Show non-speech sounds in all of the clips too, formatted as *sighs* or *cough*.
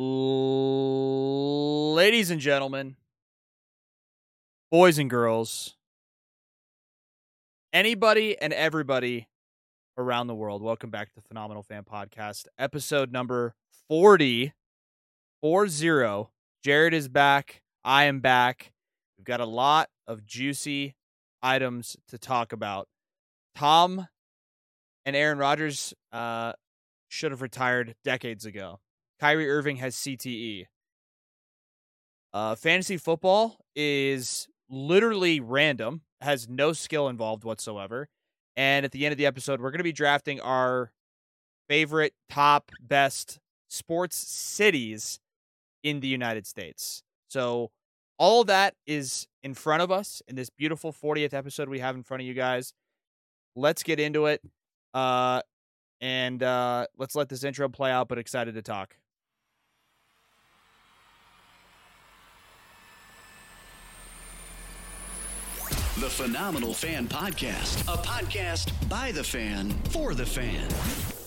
Ladies and gentlemen, boys and girls, anybody and everybody around the world, welcome back to the Phenomenal Fan Podcast, episode number 40. 40. Jared is back. I am back. We've got a lot of juicy items to talk about. Tom and Aaron Rodgers uh, should have retired decades ago. Kyrie Irving has CTE. Uh, fantasy football is literally random, has no skill involved whatsoever. And at the end of the episode, we're going to be drafting our favorite top best sports cities in the United States. So all that is in front of us in this beautiful 40th episode we have in front of you guys. Let's get into it. Uh and uh let's let this intro play out, but excited to talk. The Phenomenal Fan Podcast, a podcast by the fan for the fan.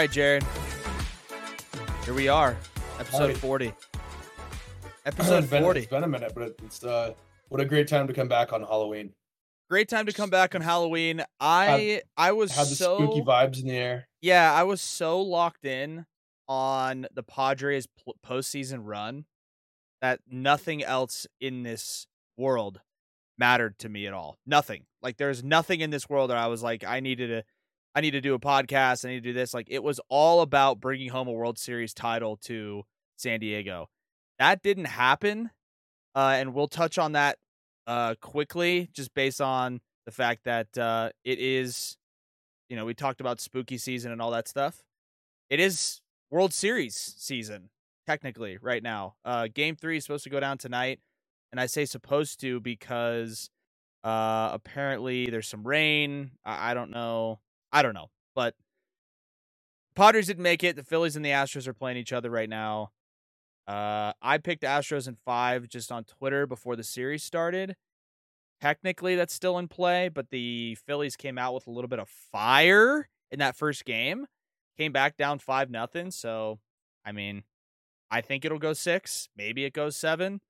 Right, Jared. Here we are. Episode Alright. 40. *clears throat* It's Episode been, 40. it's been a minute, but it's uh, what a great time to come back on Halloween. Great time to come back on Halloween. I I was Had the so spooky vibes in the air. Yeah, I was so locked in on the Padres postseason run that nothing else in this world mattered to me at all. Nothing. Like there's nothing in this world that I was like, I needed to, I need to do a podcast. I need to do this. Like it was all about bringing home a World Series title to San Diego. That didn't happen, uh, and we'll touch on that uh, quickly, just based on the fact that uh, it is you know, we talked about spooky season and all that stuff. It is World Series season, technically, right now. Uh game three is supposed to go down tonight. And I say supposed to because uh apparently there's some rain. I, I don't know. I don't know. But Padres didn't make it. The Phillies and the Astros are playing each other right now. Uh I picked Astros in five just on Twitter before the series started technically that's still in play, but the Phillies came out with a little bit of fire in that first game. Came back down five nothing. So, I mean, I think it'll go six. Maybe it goes seven.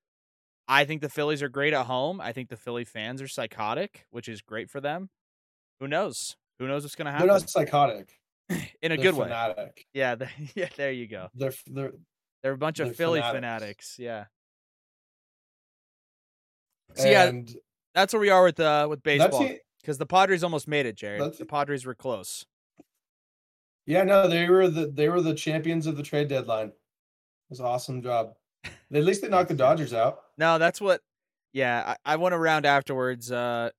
I think the Phillies are great at home. I think the Philly fans are psychotic, which is great for them. Who knows? Who knows what's going to happen? They're not psychotic. *laughs* in a They're good way? fanatic. Yeah, the, *laughs* yeah. There you go. They're they're They're a bunch of Philly fanatics. fanatics. Yeah. So yeah, that's where we are with uh with baseball because the Padres almost made it. That's The. Padres were close. Yeah, no, they were the they were the champions of the trade deadline. It was an awesome job. At least they knocked the *laughs* Dodgers out. No, that's what. Yeah, I, I went around afterwards, uh,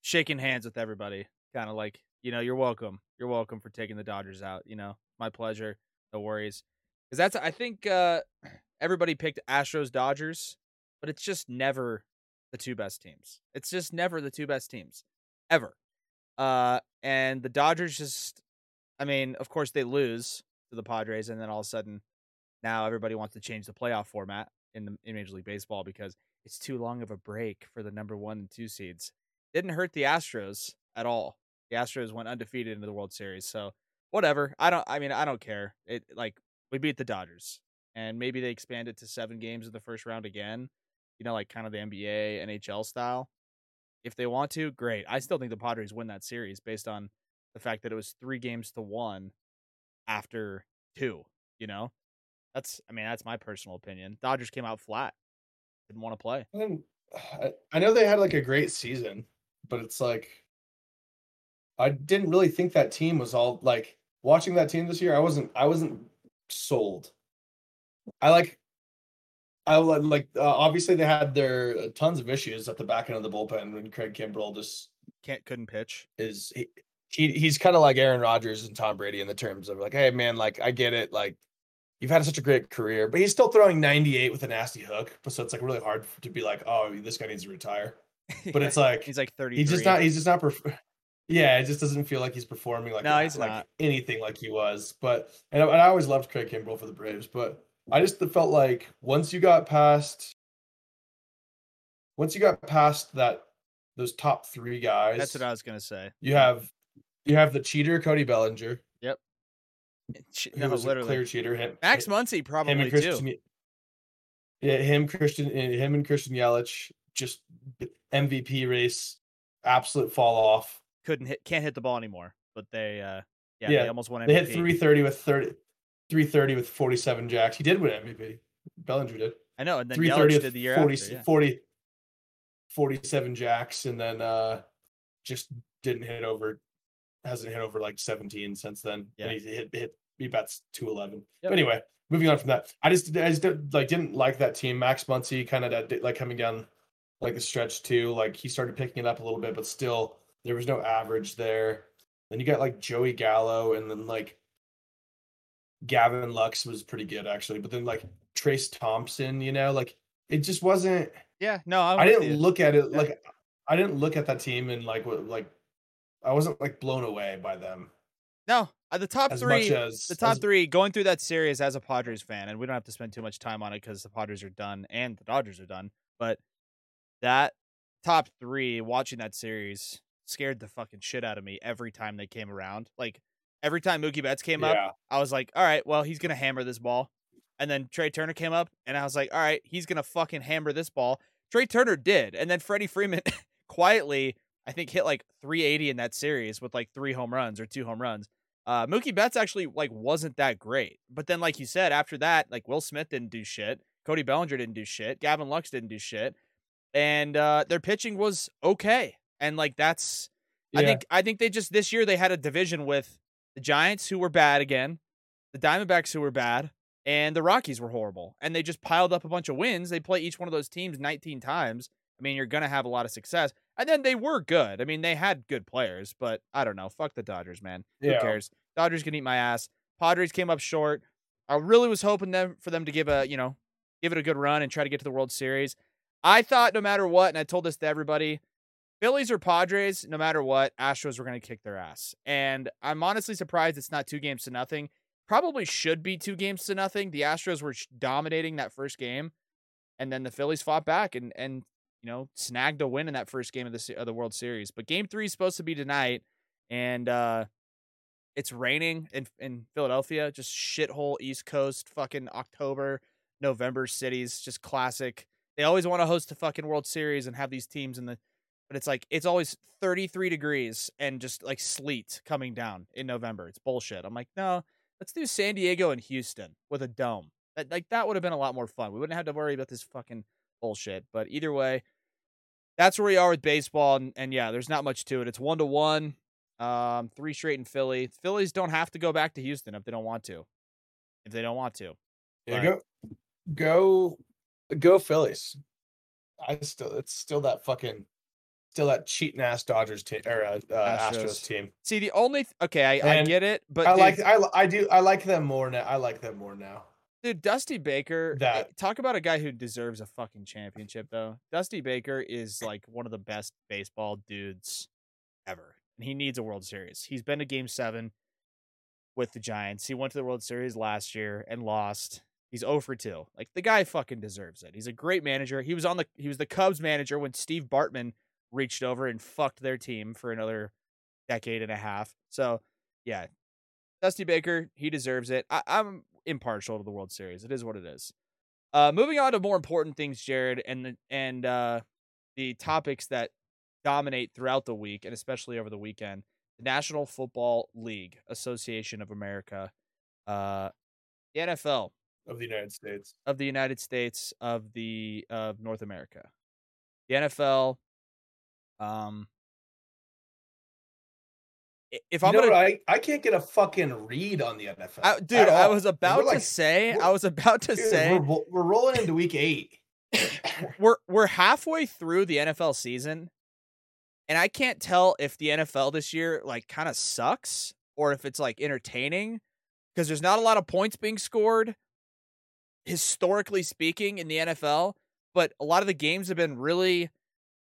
shaking hands with everybody, kind of like, you know, you're welcome. You're welcome for taking the Dodgers out. You know, my pleasure. No worries. Because that's, I think, uh, *clears throat* everybody picked Astros, Dodgers, but it's just never the two best teams. It's just never the two best teams, ever. Uh, and the Dodgers just, I mean, of course they lose to the Padres, and then all of a sudden, now everybody wants to change the playoff format in the in Major League Baseball because it's too long of a break for the number one and two seeds. Didn't hurt the Astros at all. The Astros went undefeated into the World Series, so whatever. I don't. I mean, I don't care. It like we beat the Dodgers, and maybe they expand it to seven games in the first round again. You know, like kind of the NBA, NHL style. If they want to, great. I still think the Padres win that series based on the fact that it was three games to one after two. You know, that's. I mean, that's my personal opinion. Dodgers came out flat. Didn't want to play. *sighs* I know they had like a great season, but it's like I didn't really think that team was all like watching that team this year. I wasn't I wasn't sold. I like I li- like uh, obviously they had their uh, tons of issues at the back end of the bullpen when Craig Kimbrel just Can't couldn't pitch. is he, he he's kind of like Aaron Rodgers and Tom Brady in the terms of like, hey man, like I get it, like you've had such a great career, but he's still throwing 98 with a nasty hook. So it's like really hard to be like, oh, this guy needs to retire. *laughs* But it's like he's like 30. he's just not. He's just not. Perf- yeah, it just doesn't feel like he's performing like No, he's like not. anything like he was. But and, I- and I always loved Craig Kimbrel for the Braves, but I just felt like once you got past, once you got past that those top three guys, That's what I was gonna say. you have you have the cheater Cody Bellinger, Ch- who No, was literally. clear cheater. Him, Max Muncy him probably and Christian, too. Yeah, him Christian, eh, him and Christian Yelich just MVP race, absolute fall off. Couldn't hit, can't hit the ball anymore. But they, uh, yeah, Yeah, they almost won MVP. They hit 330 with 30, 330 with 47 jacks. He did win MVP. Bellinger did. I know, and then 330 Yelich did the year 40, after. Yeah. 40 47 jacks, and then uh just didn't hit over, hasn't hit over like 17 since then. Yeah. And he hit, hit, he bats 211. Yep. But anyway, moving on from that, I just, I just did, like didn't like that team. Max Muncy kind of like coming down like the stretch too. Like he started picking it up a little bit, but still there was no average there. Then you got like Joey Gallo, and then like Gavin Lux was pretty good actually, but then like Trayce Thompson, you know, like it just wasn't. Yeah, no, I'm I didn't look at it Yeah. like I didn't look at that team and like what like I wasn't like blown away by them No, uh, the top as three, as the top as- three going through that series as a Padres fan, and we don't have to spend too much time on it because the Padres are done and the Dodgers are done. But that top three, watching that series, scared the fucking shit out of me every time they came around. Like every time Mookie Betts came up, I was like, all right, well, he's gonna hammer this ball. And then Trea Turner came up, and I was like, all right, he's gonna fucking hammer this ball. Trea Turner did, and then Freddie Freeman *laughs* quietly, I think, hit like 380 in that series with like three home runs or two home runs. Uh, Mookie Betts actually like wasn't that great, but then like you said, after that, like Will Smith didn't do shit, Cody Bellinger didn't do shit, Gavin Lux didn't do shit, and uh, their pitching was okay. And like that's, I think, I think they just this year they had a division with the Giants who were bad again, the Diamondbacks who were bad, and the Rockies were horrible. And they just piled up a bunch of wins. They play each one of those teams 19 times. I mean, you're gonna have a lot of success. And then they were good. I mean, they had good players, but I don't know. Fuck the Dodgers, man. Yeah. Who cares? Dodgers can eat my ass. Padres came up short. I really was hoping them for them to give a, you know, give it a good run and try to get to the World Series. I thought no matter what, and I told this to everybody, Phillies or Padres, no matter what, Astros were going to kick their ass. And I'm honestly surprised it's not two games to nothing. Probably should be two games to nothing. The Astros were dominating that first game, and then the Phillies fought back and and you know snagged a win in that first game of the of the World Series. But Game Three is supposed to be tonight, and uh, it's raining in in Philadelphia. Just shithole East Coast fucking October, November cities. Just classic. They always want to host the fucking World Series and have these teams in the but it's like it's always 33 degrees and just like sleet coming down in November. It's bullshit. I'm like, no, let's do San Diego and Houston with a dome. That like that would have been a lot more fun. We wouldn't have to worry about this fucking bullshit. But either way, that's where we are with baseball. And, and yeah, there's not much to it. It's one to one, um, three straight in Philly. Phillies don't have to go back to Houston if they don't want to. If they don't want to. Yeah, go, go, go Phillies. I still, it's still that fucking, still that cheating ass Dodgers team or uh, uh, Astros. Astros. team. See, the only th- okay, I, I get it, but I dude, like, I, I do, I like them more now. I like them more now. Dude, Dusty Baker. That- eh, talk about a guy who deserves a fucking championship, though. Dusty Baker is like one of the best baseball dudes ever, and he needs a World Series. He's been to Game Seven with the Giants. He went to the World Series last year and lost. He's 0 for 2. Like the guy fucking deserves it. He's a great manager. He was on the he was the Cubs manager when Steve Bartman reached over and fucked their team for another decade and a half. So, yeah, Dusty Baker, he deserves it. I, I'm impartial to the World Series. It is what it is. Uh, moving on to more important things, Jared, and the, and uh, the topics that dominate throughout the week and especially over the weekend. The National Football League Association of America, uh, the NFL Of the United States. of the United States of the of North America, the NFL. Um, if You I'm gonna? I, I can't get a fucking read on the NFL. I, dude, I was about like- to say, I was about to dude, say, we're, we're rolling into week eight. we're we're halfway through the NFL season, and I can't tell if the NFL this year like kind of sucks or if it's like entertaining because there's not a lot of points being scored. historically speaking in the NFL, but a lot of the games have been really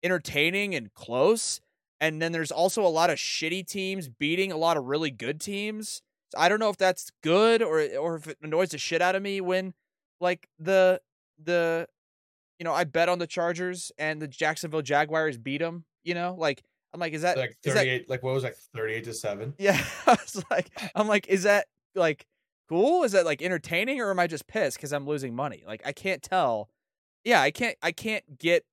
entertaining and close. And then there's also a lot of shitty teams beating a lot of really good teams. So I don't know if that's good or or if it annoys the shit out of me when like the the you know, I bet on the Chargers and the Jacksonville Jaguars beat them, you know? Like I'm like is that like is that- 38 like what was like 38 to 7 yeah, *laughs* I was like, I'm like, is that like cool? Is that like entertaining, or am I just pissed because I'm losing money? Like, I can't tell. Yeah, I can't. I can't get.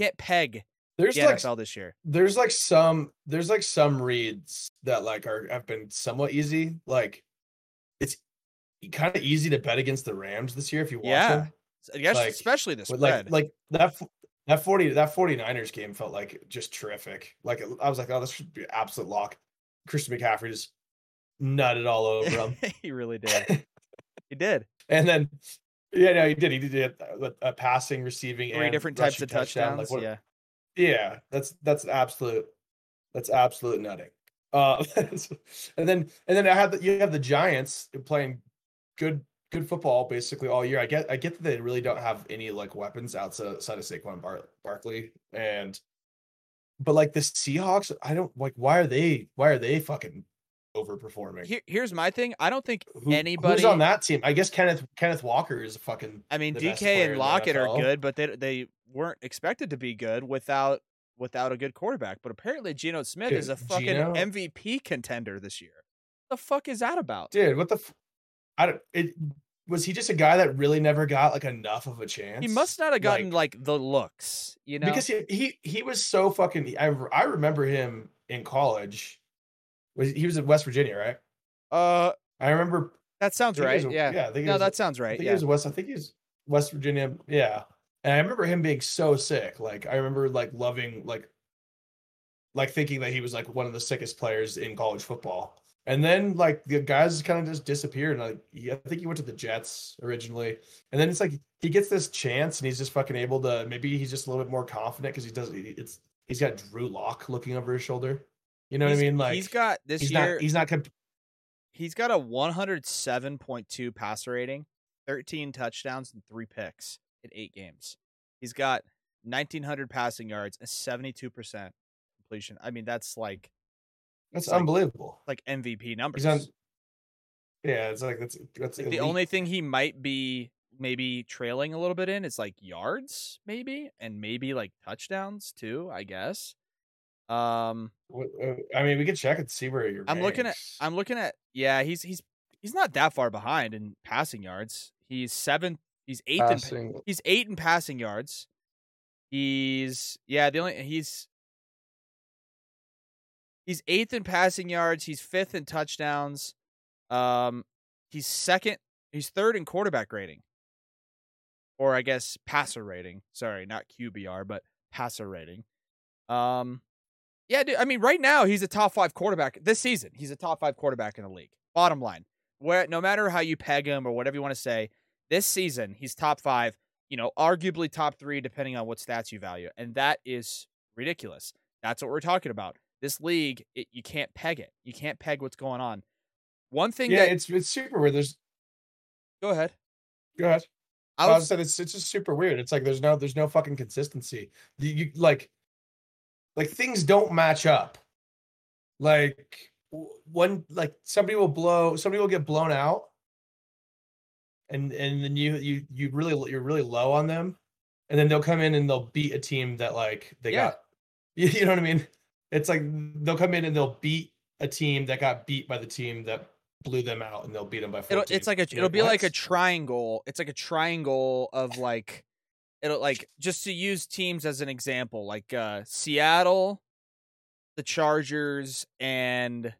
Can't peg there's the like NFL this year. there's like some there's like some reads that like are have been somewhat easy. Like it's kind of easy to bet against the rams this year if you watch Yeah, them. Guess like, especially this spread. like like that that 40 that 49ers game felt like just terrific. Like i was like oh this should be absolute lock. Christian mccaffrey just nutted all over him *laughs* he really did. *laughs* he did. And then yeah no he did he did a, a passing receiving three and different types of touchdown. touchdowns. Like, what- yeah, Yeah, that's that's absolute that's absolute nutting. Uh, *laughs* and then and then I had the, you have the Giants playing good good football basically all year. I get I get that they really don't have any like weapons outside outside of Saquon Bar- Barkley and but like the Seahawks, I don't like why are they why are they fucking overperforming? Here, here's my thing. I don't think Who- anybody who's on that team? I guess Kenneth Kenneth Walker is a fucking I mean, DK and Lockett are good, but they they weren't expected to be good without without a good quarterback. But apparently, Geno Smith is a fucking Geno- MVP contender this year. The fuck is that about? dude. What the? F- I don't. It was he just a guy that really never got like enough of a chance. He must not have gotten Like- like, the looks, you know. because he, he he was so fucking. I I remember him in college. Was he was in West Virginia, right? uh, I remember. that sounds I think he right. a- yeah. yeah. I think no, was, that sounds right. I think he was West. I think he's West Virginia. Yeah, and I remember him being so sick. Like I remember like loving like like thinking that he was like one of the sickest players in college football. And then like the guys kind of just disappeared. And like he- I think he went to the Jets originally, and then it's like he gets this chance and he's just fucking able to. Maybe he's just a little bit more confident because he does. It's he's got Drew Lock looking over his shoulder. You know what I mean? Like he's got this he's year. not he's not comp- he's got a 107.2 passer rating, 13 touchdowns and three picks in eight games. He's got 1900 passing yards and 72% completion. I mean, that's like that's like- unbelievable. like MVP numbers. He's on. Yeah, it's like that's that's Like, the only thing he might be maybe trailing a little bit in is like yards, maybe, and maybe like touchdowns too. I guess. Um, uh, I mean, we could check and see where you're. I'm looking at. I'm looking at. Yeah, he's he's he's not that far behind in passing yards. He's seventh. He's eighth. In, passing. he's eight in passing yards. He's yeah. The only he's he's eighth in passing yards. He's fifth in touchdowns. Um, he's second. He's third in quarterback rating, or I guess passer rating. Sorry, not QBR, but passer rating. Um, yeah, dude, I mean, right now he's a top five quarterback this season. He's a top five quarterback in the league. Bottom line, where no matter how you peg him or whatever you want to say, this season he's top five. You know, arguably top three depending on what stats you value, and that is ridiculous. That's what we're talking about. This league, it, you can't peg it. You can't peg what's going on. One thing Yeah, that it's it's super weird. There's go ahead. go ahead. I I was was saying it's it's just super weird. It's like there's no there's no fucking consistency. You, you like like things don't match up. Like one like somebody will blow somebody will get blown out, and and then you you you really you're really low on them, and then they'll come in and they'll beat a team that like they Yeah. got. *laughs* You, you know what I mean? It's like they'll come in and they'll beat a team that got beat by the team that blew them out, and they'll beat them by 14. it'll, it's like a it'll be like a triangle. It's like a triangle of like it'll like just to use teams as an example, like uh Seattle, the Chargers, and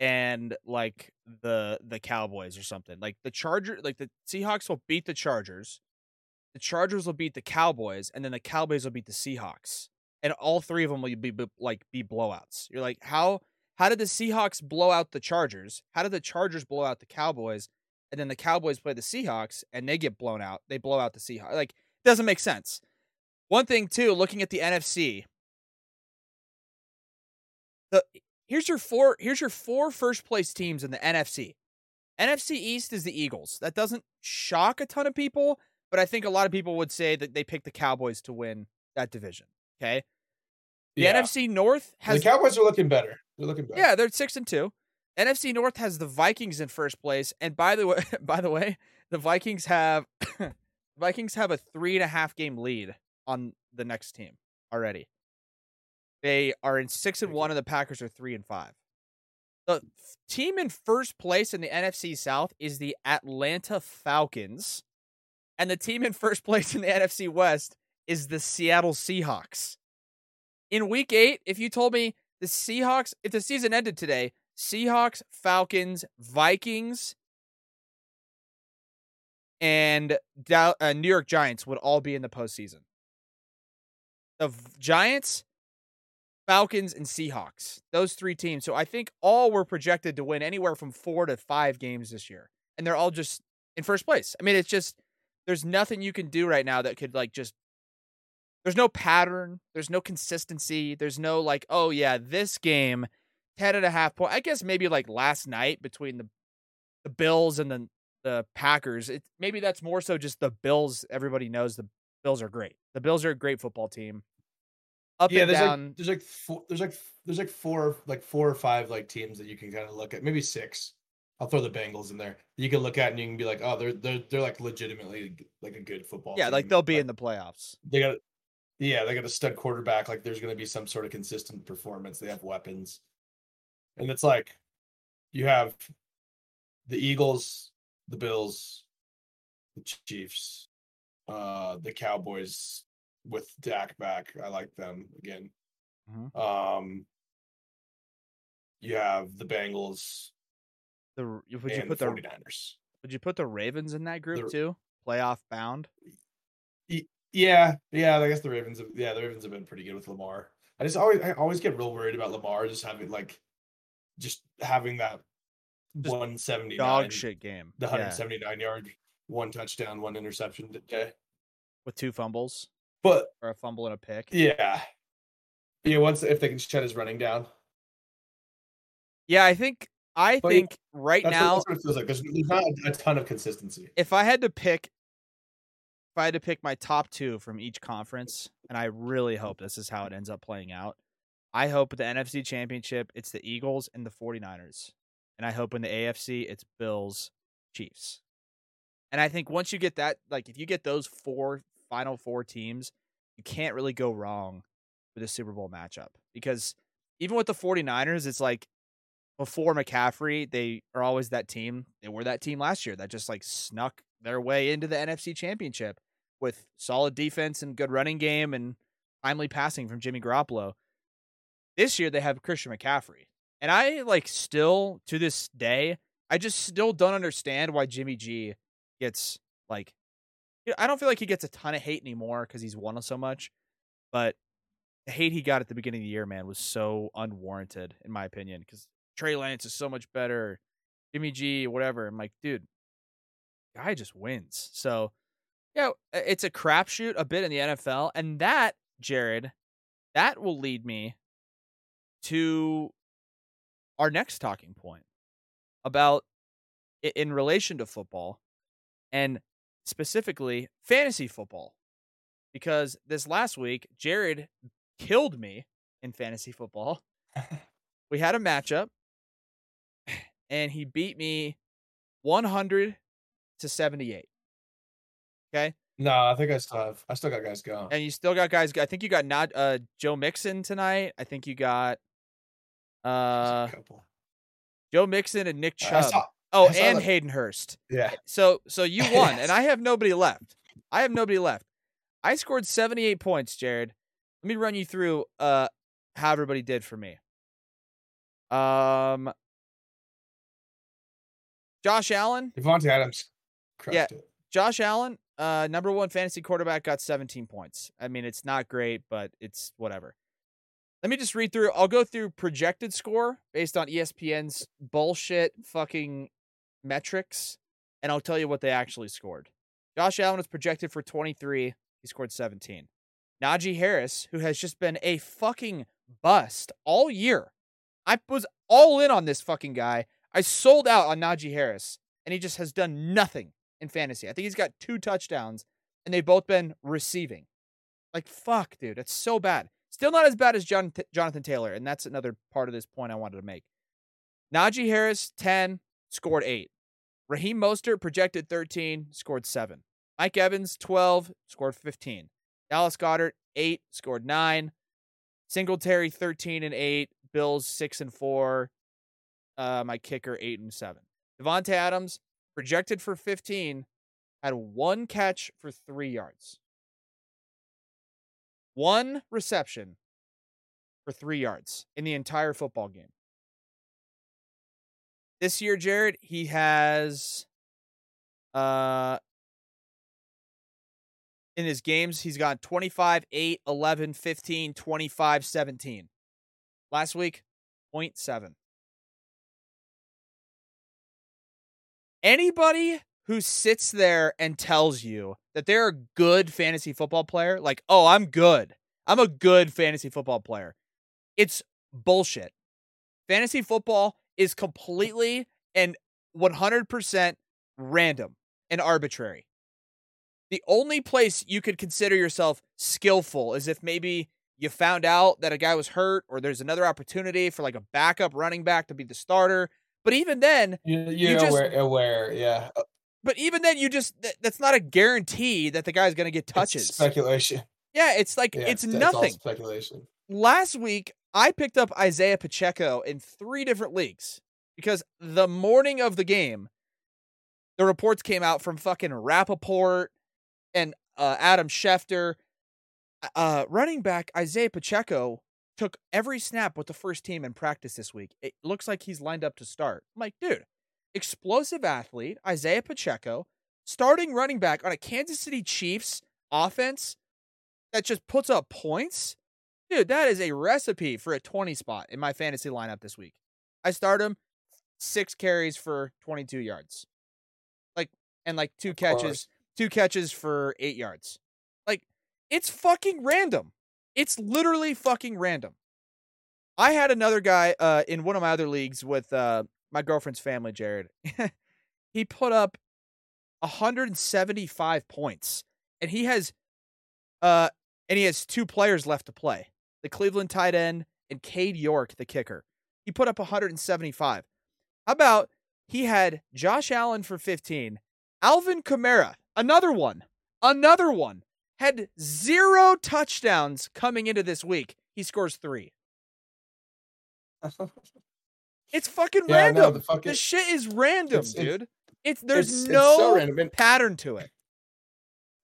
and like the the Cowboys or something. Like the Charger like the Seahawks will beat the Chargers. The Chargers will beat the Cowboys, and then the Cowboys will beat the Seahawks. And all three of them will be, be like be blowouts. You're like, how how did the Seahawks blow out the Chargers? How did the Chargers blow out the Cowboys? And then the Cowboys play the Seahawks and they get blown out. They blow out the Seahawks. Like, doesn't make sense. One thing too, looking at the NFC. The here's your four here's your four first place teams in the NFC. NFC East is the Eagles. That doesn't shock a ton of people, but I think a lot of people would say that they picked the Cowboys to win that division. Okay. The Yeah. NFC North has the Cowboys are looking better. They're looking better. yeah, they're six and two. NFC North has the Vikings in first place, and by the way, *laughs* by the way, the Vikings have Vikings have a three and a half game lead on the next team already. They are in six and one, and the Packers are three and five. The team in first place in the NFC South is the Atlanta Falcons, and the team in first *laughs* place in the NFC West is the Seattle Seahawks. In Week Eight, if you told me the Seahawks, if the season ended today, Seahawks, Falcons, Vikings, and Dow- uh, New York Giants would all be in the postseason. The Giants, Falcons, and Seahawks, those three teams. So I think all were projected to win anywhere from four to five games this year. And they're all just in first place. I mean, it's just, there's nothing you can do right now that could like just there's no pattern there's no consistency there's no like oh yeah this game 10 and a half point i guess maybe like last night between the the bills and the the packers it maybe that's more so just the bills everybody knows the bills are great the bills are a great football team up yeah. and There's down like there's like four, there's like there's like four like four or five like teams that you can kind of look at. Maybe six. I'll throw the Bengals in there. You can look at and you can be like, oh, they're they're they're like legitimately like a good football. yeah like they'll be in the playoffs They got yeah, they got a stud quarterback. Like there's going to be some sort of consistent performance. They have weapons, and it's like you have the Eagles, the Bills, the Chiefs, uh, the Cowboys with Dak back. I like them again. Mhm. Um, you have the Bengals the would you put the the 49ers. would you put the ravens in that group The- too playoff bound Yeah, yeah, I guess the Ravens. Have, yeah, the Ravens have been pretty good with Lamar. I just always, I always get real worried about Lamar just having like, just having that One seventy dog shit game the Yeah, hundred seventy nine yard, one touchdown, one interception day. with two fumbles But or a fumble and a pick yeah, yeah. Once if they can shut his running down, Yeah, I think I But yeah, think right that's, now what, feels like. There's, there's not a ton of consistency. if I had to pick if I had to pick my top 2 from each conference and I really hope this is how it ends up playing out. I hope the NFC championship it's the Eagles and the 49ers. And I hope in the AFC it's Bills Chiefs. And I think once you get that like if you get those four final four teams, you can't really go wrong with a Super Bowl matchup because even with the 49ers it's like before McCaffrey, they are always that team. They were that team last year that just like snuck their way into the NFC championship with solid defense and good running game and timely passing from Jimmy Garoppolo. This year they have Christian McCaffrey. And I like still to this day, I just still don't understand why Jimmy G gets like I don't feel like he gets a ton of hate anymore because he's won so much. But the hate he got at the beginning of the year, man, was so unwarranted, in my opinion. Because Trey Lance is so much better. Jimmy G, whatever. I'm like, dude, guy just wins. So, yeah, it's a crapshoot a bit in the NFL, and that, Jared, that will lead me to our next talking point about in relation to football, and specifically fantasy football, because this last week Jared killed me in fantasy football. *laughs* we had a matchup and he beat me 100 to 78. Okay. No, I think I still have. I still got guys going. And you still got guys. I think you got not uh Joe Mixon tonight. I think you got uh. Joe Mixon and Nick Chubb. saw- oh, and that- Hayden Hurst. yeah. So so you *laughs* won, and I have nobody left. I have nobody left. I scored 78 points, Jared. Let me run you through uh how everybody did for me. Um Josh Allen, Davante Adams crushed Yeah. it. Josh Allen, uh, number one fantasy quarterback, got 17 points. I mean, it's not great, but it's whatever. Let me just read through. I'll go through projected score based on ESPN's bullshit fucking metrics, and I'll tell you what they actually scored. Josh Allen was projected for 23. He scored 17. Najee Harris, who has just been a fucking bust all year. I was all in on this fucking guy. I sold out on Najee Harris and he just has done nothing in fantasy. I think he's got two touchdowns, and they've both been receiving. Like fuck, dude, it's so bad. Still not as bad as John, Jonathan Taylor, and that's another part of this point I wanted to make. Najee Harris, 10, scored 8. Raheem Mostert projected 13, scored 7. Mike Evans, 12, scored 15. Dallas Goedert, 8, scored 9. Singletary, 13 and 8. Bills, 6 and 4. Uh, my kicker, 8 and 7. Davante Adams, projected for 15, had one catch for three yards. One reception for three yards in the entire football game. This year, Jared, he has uh in his games, he's got 25, 8, 11, 15, 25, 17. Last week, 0.7. Anybody who sits there and tells you that they're a good fantasy football player, like, oh, I'm good. I'm a good fantasy football player. It's bullshit. Fantasy football is completely and 100% random and arbitrary. The only place you could consider yourself skillful is if maybe you found out that a guy was hurt or there's another opportunity for like a backup running back to be the starter. But even then, you, you're you just, aware, aware, yeah. But even then, you just that's not a guarantee that the guy's going to get touches. It's speculation. Yeah, it's like yeah, it's, it's nothing. speculation. Last week, I picked up Isaiah Pacheco in three different leagues because the morning of the game, the reports came out from fucking Rappaport and uh, Adam Schefter. Uh, running back Isaiah Pacheco took every snap with the first team in practice this week. It looks like he's lined up to start. I'm like, dude, explosive athlete, Isaiah Pacheco, starting running back on a Kansas City Chiefs offense that just puts up points. Dude, that is a recipe for a 20 spot in my fantasy lineup this week. I start him six carries for 22 yards. Like, and like two catches, two catches for eight yards. Like, it's fucking random. It's literally fucking random. I had another guy uh, in one of my other leagues with uh, my girlfriend's family, Jared. *laughs* he put up 175 points, and he has, uh, and he has two players left to play: the Cleveland tight end and Cade York, the kicker. He put up 175. How about he had Josh Allen for 15, Alvin Kamara, another one, another one, had zero touchdowns coming into this week. He scores three. *laughs* it's fucking yeah, random. No, the fucking, this shit is random, it's, dude. It's, it's there's it's, no so pattern to it.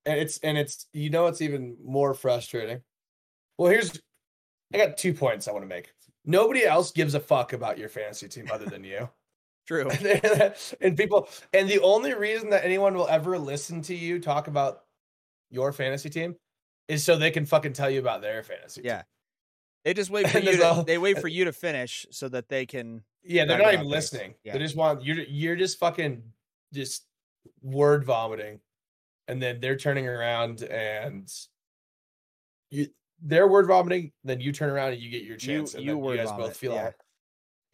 And it's and it's you know it's even more frustrating. Well, here's I got two points I want to make. Nobody else gives a fuck about your fantasy team other than you. *laughs* *laughs* True. and people, and the only reason that anyone will ever listen to you talk about your fantasy team is so they can fucking tell you about their fantasy. Yeah. Team. They just wait *laughs* for you. To, all, they wait *laughs* for you to finish so that they can. Yeah, they're not even listening. Yeah. They just want you're you're just fucking just word vomiting, and then they're turning around and you they're word vomiting. Then you turn around and you get your chance. You, and you, you guys vomit. both feel yeah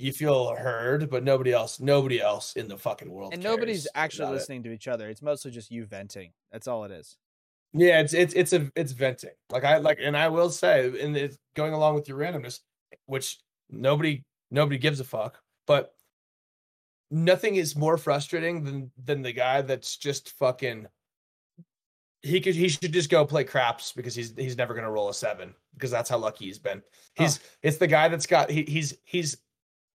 you feel heard, but nobody else, nobody else in the fucking world, and nobody's actually listening it. to each other. It's mostly just you venting. That's all it is. Yeah, it's it's it's a it's venting. Like I like, and I will say, and it's going along with your randomness, which nobody nobody gives a fuck. But nothing is more frustrating than than the guy that's just fucking. He could he should just go play craps because he's he's never gonna roll a seven because that's how lucky he's been. He's oh. it's the guy that's got he, he's he's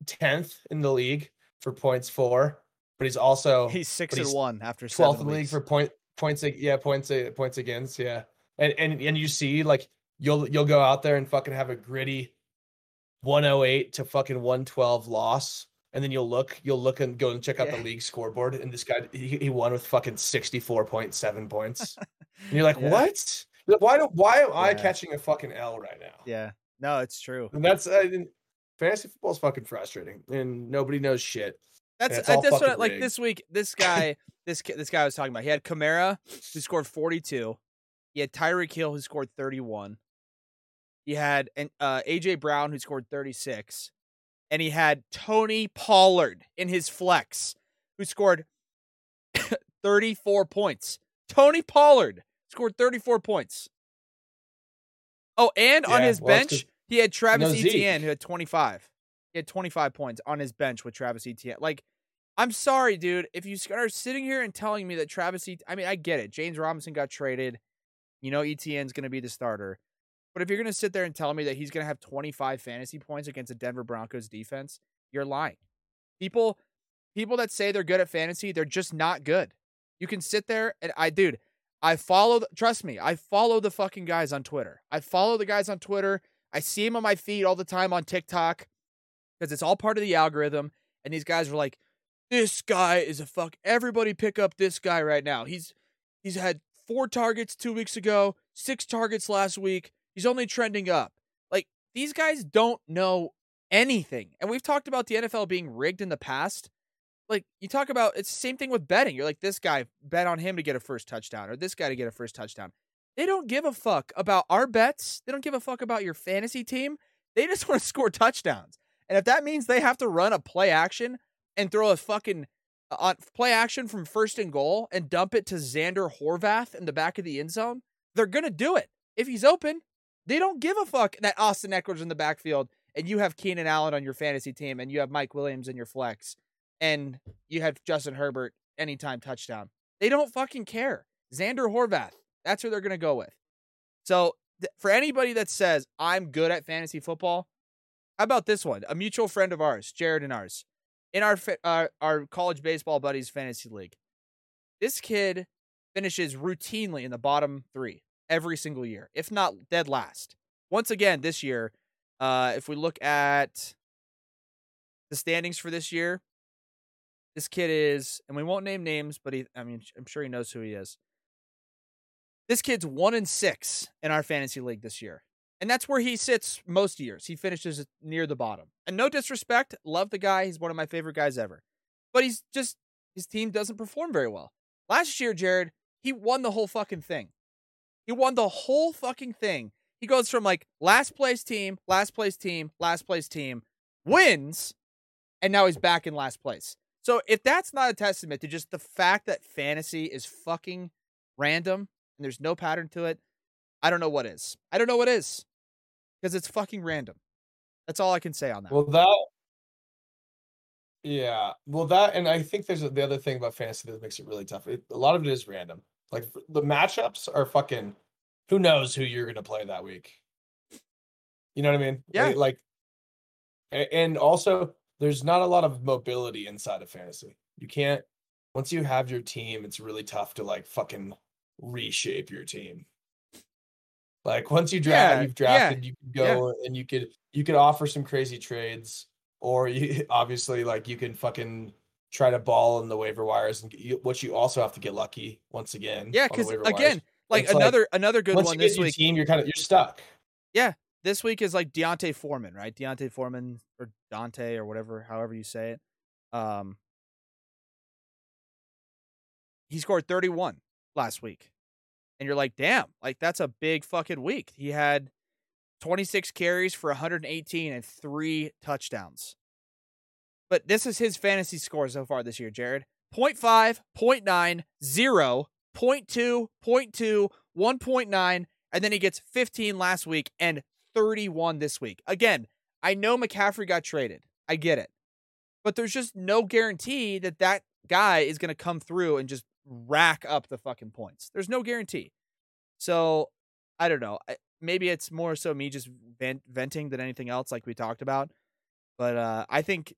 10th in the league for points for, but he's also he's six and one after 12th in the league for point points yeah points points against yeah and and and you see like you'll you'll go out there and fucking have a gritty 108 to fucking 112 loss and then you'll look you'll look and go and check out yeah. the league scoreboard and this guy he, he won with fucking 64.7 points *laughs* and you're like yeah. what why do why am yeah. i catching a fucking l right now yeah no it's true and that's uh, fantasy football is fucking frustrating, and nobody knows shit. That's uh, that's what like this week. This guy, this this guy I was talking about. He had Kamara who scored forty two. He had Tyreek Hill who scored thirty one. He had uh, AJ Brown who scored thirty six, and he had Tony Pollard in his flex who scored *coughs* 34 points. Tony Pollard scored 34 points. Oh, and on his well, bench, he had Travis no Zeke. Etienne who had 25. He had 25 points on his bench with Travis Etienne. Like, I'm sorry, dude. If you are sitting here and telling me that Travis Etienne, I mean, I get it. James Robinson got traded. You know, Etienne's going to be the starter. But if you're going to sit there and tell me that he's going to have 25 fantasy points against a Denver Broncos defense, you're lying. People people that say they're good at fantasy, they're just not good. You can sit there and I dude, I follow trust me, I follow the fucking guys on Twitter. I follow the guys on Twitter. I see them on my feed all the time on TikTok because it's all part of the algorithm and these guys are like this guy is a fuck everybody pick up this guy right now. He's he's had 4 targets 2 weeks ago, 6 targets last week. He's only trending up. Like these guys don't know anything. And we've talked about the NFL being rigged in the past. Like you talk about it's the same thing with betting. You're like this guy bet on him to get a first touchdown or this guy to get a first touchdown. They don't give a fuck about our bets. They don't give a fuck about your fantasy team. They just *laughs* want to score touchdowns. And if that means they have to run a play action and throw a fucking uh, on play action from first and goal and dump it to Zander Horvath in the back of the end zone, they're gonna do it. If he's open, they don't give a fuck that Austin Ekeler's in the backfield and you have Keenan Allen on your fantasy team and you have Mike Williams in your flex and you have Justin Herbert anytime touchdown. They don't fucking care. Zander Horvath, that's who they're to go with. So, th- for anybody that says, I'm good at fantasy football, how about this one? A mutual friend of ours, Jared and ours, in our, uh, our college baseball buddies fantasy league. This kid finishes routinely in the bottom three every single year, if not dead last. Once again, this year, uh, if we look at the standings for this year, this kid is, and we won't name names, but he, I mean, I'm sure he knows who he is. This kid's one and six in our fantasy league this year. And that's where he sits most years. He finishes near the bottom. And no disrespect, love the guy. He's one of my favorite guys ever. But he's just, his team doesn't perform very well. Last year, Jared, he won the whole fucking thing. He won the whole fucking thing. He goes from like last place team, last place team, last place team, wins, and now he's back in last place. So if that's not a testament to just the fact that fantasy is fucking random and there's no pattern to it, I don't know what is. I don't know what is. Because it's fucking random. That's all I can say on that. Well, that. Yeah, well, that, and I think there's a, the other thing about fantasy that makes it really tough. It, a lot of it is random. Like the matchups are fucking. Who knows who you're gonna play that week? You know what I mean? Yeah. Like and also there's not a lot of mobility inside of fantasy. You can't once you have your team, it's really tough to like fucking reshape your team. Like once you draft, Yeah, you've yeah, drafted, you can go and you could you could offer some crazy trades, or you *laughs* obviously like you can fucking try to ball in the waiver wires, and get, you, what you also have to get lucky once again. yeah, because again, like It's like, another another good one this week. team, you're kind of you're stuck. Yeah, this week is like D'Onta Foreman, right? D'Onta Foreman or Dante or whatever, however you say it. Um, he scored 31 last week. And you're like, damn, like that's a big fucking week. He had 26 carries for 118 and three touchdowns. But this is his fantasy score so far this year, Jared. 0.5, 0.9, 0, 0.2, 0.2, 1.9, and then he gets 15 last week and 31 this week. Again, I know McCaffrey got traded. I get it. But there's just no guarantee that that guy is going to come through and just rack up the fucking points. There's no guarantee. So, I don't know. Maybe it's more so me just vent, venting than anything else like we talked about. But uh I think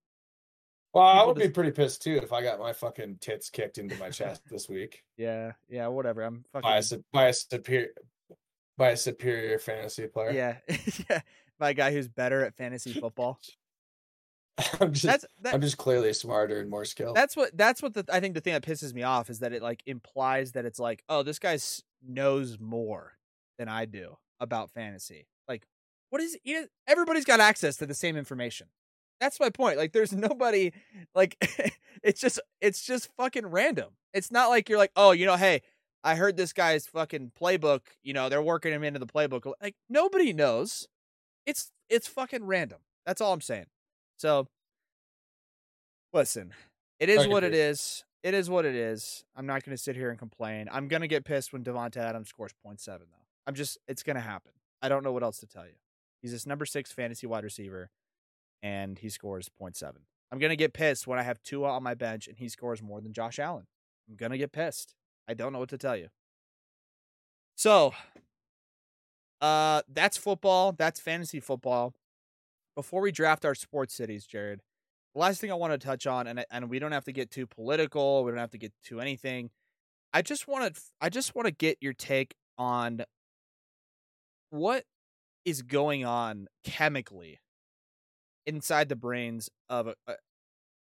Well, I would be pretty pissed too if I got my fucking tits kicked into my chest this week yeah, yeah, whatever. I'm fucking by a by a superior by a superior fantasy player. yeah, *laughs* yeah, by a guy who's better at fantasy football. *laughs* *laughs* I'm just That's that, I'm just clearly smarter and more skilled. that's what that's what the I think the thing that pisses me off is that it like implies that it's like, oh, this guy knows more than I do about fantasy. Like, what is everybody's got access to the same information. That's my point. Like, there's *laughs* nobody like *laughs* it's just it's just fucking random. It's not like you're like, oh, you know, hey, I heard this guy's fucking playbook. You know, they're working him into the playbook. Like nobody knows. It's it's fucking random. That's all I'm saying. So, listen, it is what it is. it is what it is. I'm not going to sit here and complain. I'm going to get pissed when Davante Adams scores 0.7 though. I'm just it's going to happen. I don't know what else to tell you. He's this number 6 fantasy wide receiver and he scores 0.7. I'm going to get pissed when I have Tua on my bench and he scores more than Josh Allen. I'm going to get pissed. I don't know what to tell you. So, uh that's football, that's fantasy football. Before we draft our sports cities, Jared, the last thing I want to touch on, and and we don't have to get too political, we don't have to get to anything. I just want to I just want to get your take on what is going on chemically inside the brains of a, a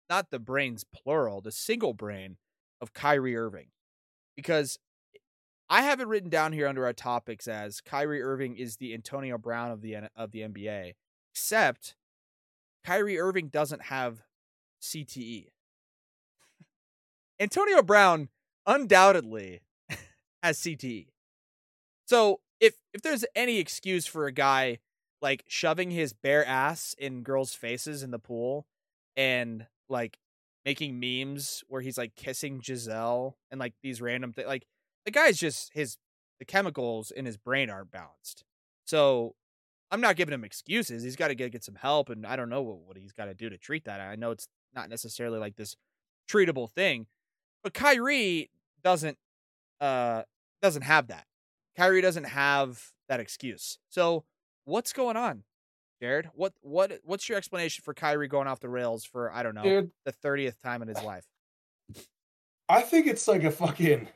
not the brains plural, the single brain of Kyrie Irving. Because I have it written down here under our topics as Kyrie Irving is the Antonio Brown of the of the NBA, except Kyrie Irving doesn't have CTE. Antonio Brown undoubtedly *laughs* has CTE. So if if there's any excuse for a guy like shoving his bare ass in girls' faces in the pool and like making memes where he's like kissing Gisele and like these random things, like the guy's just his the chemicals in his brain aren't balanced. So I'm not giving him excuses. He's got to get get some help, and I don't know what, what he's got to do to treat that. I know it's not necessarily like this treatable thing, but Kyrie doesn't uh doesn't have that. Kyrie doesn't have that excuse. So what's going on, Jared? What what what's your explanation for Kyrie going off the rails for I don't know Dude, the thirtieth time in his life? I think it's like a fucking.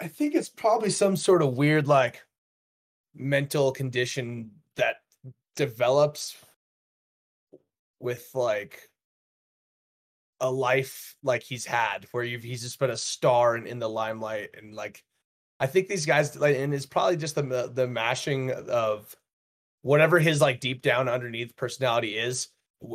I think it's probably some sort of weird, like, mental condition that develops with like a life like he's had, where you've, he's just been a star in, in the limelight, and like, I think these guys, like, and it's probably just the the mashing of whatever his like deep down underneath personality is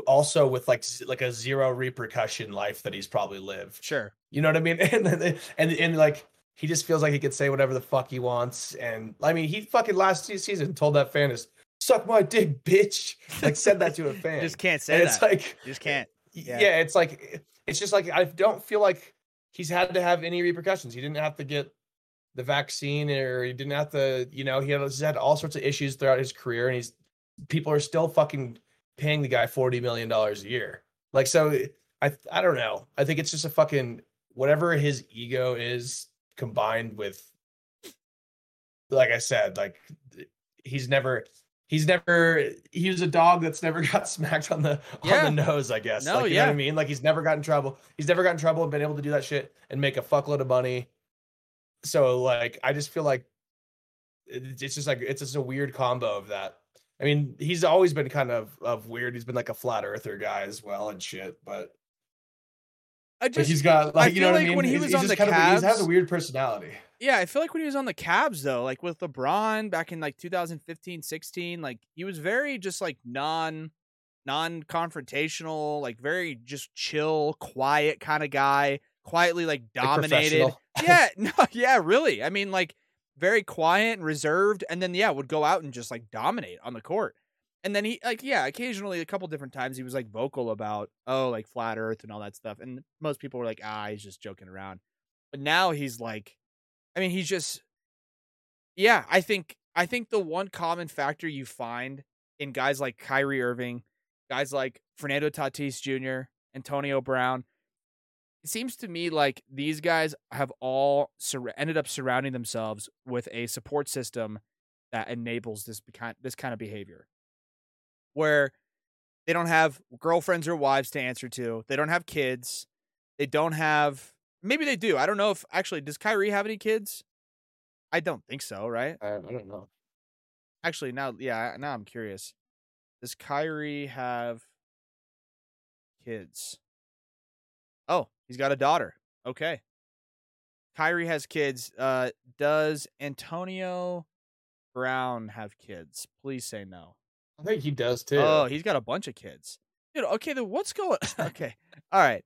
also with like like a zero repercussion life that he's probably lived Sure. you know what i mean and *laughs* and and, and like he just feels like he can say whatever the fuck he wants and i mean he fucking last season told that fan is suck my dick bitch like said that to a *laughs* fan Just can't and say it's like Just can't. yeah. Yeah. it's like it's just like I don't feel like he's had to have any repercussions. He didn't have to get the vaccine, or he didn't have to, you know, he had, had all sorts of issues throughout his career, and he's people are still fucking paying the guy forty million dollars a year. Like, so I I don't know. I think it's just a fucking whatever his ego is combined with, like I said, like he's never. He's never he was a dog that's never *laughs* got smacked on the Yeah. on the nose, I guess. No, like, you know what yeah. I mean? Like he's never gotten in trouble. He's never gotten in trouble and been able to do that shit and make a fuckload of money. So like I just feel like it's just like it's just a weird combo of that. I mean, he's always been kind of of weird. He's been like a flat earther guy as well and shit, but I but just he's got like you feel know what like I mean. when he He's- was he's on the kind of he has a weird personality. yeah, I feel like when he was on the Cavs though, like with LeBron back in like 2015, 16, like he was very just like non non confrontational, like very just chill, quiet kind of guy, quietly like Like, dominated. professional. yeah, *laughs* no, yeah, really. I mean, like very quiet and reserved, and then yeah, would go out and just like dominate on the court. And then he like yeah, occasionally a couple different times he was like vocal about oh like flat Earth and all that stuff, and most people were like ah he's just joking around. But now he's like, I mean he's just yeah. I think I think the one common factor you find in guys like Kyrie Irving, guys like Fernando Tatis Jr., Antonio Brown, it seems to me like these guys have all sur- ended up surrounding themselves with a support system that enables this kind this kind of behavior where they don't have girlfriends or wives to answer to they don't have kids they don't have maybe they do i don't know if actually does kyrie have any kids? I don't think so right? I, don't know. actually now yeah now i'm curious. Does kyrie have kids? Oh he's got a daughter. Okay. Kyrie has kids. Uh does antonio brown have kids? Please say no I think he does oh, too. oh he's got a bunch of kids dude okay then what's going *laughs* *laughs* okay all right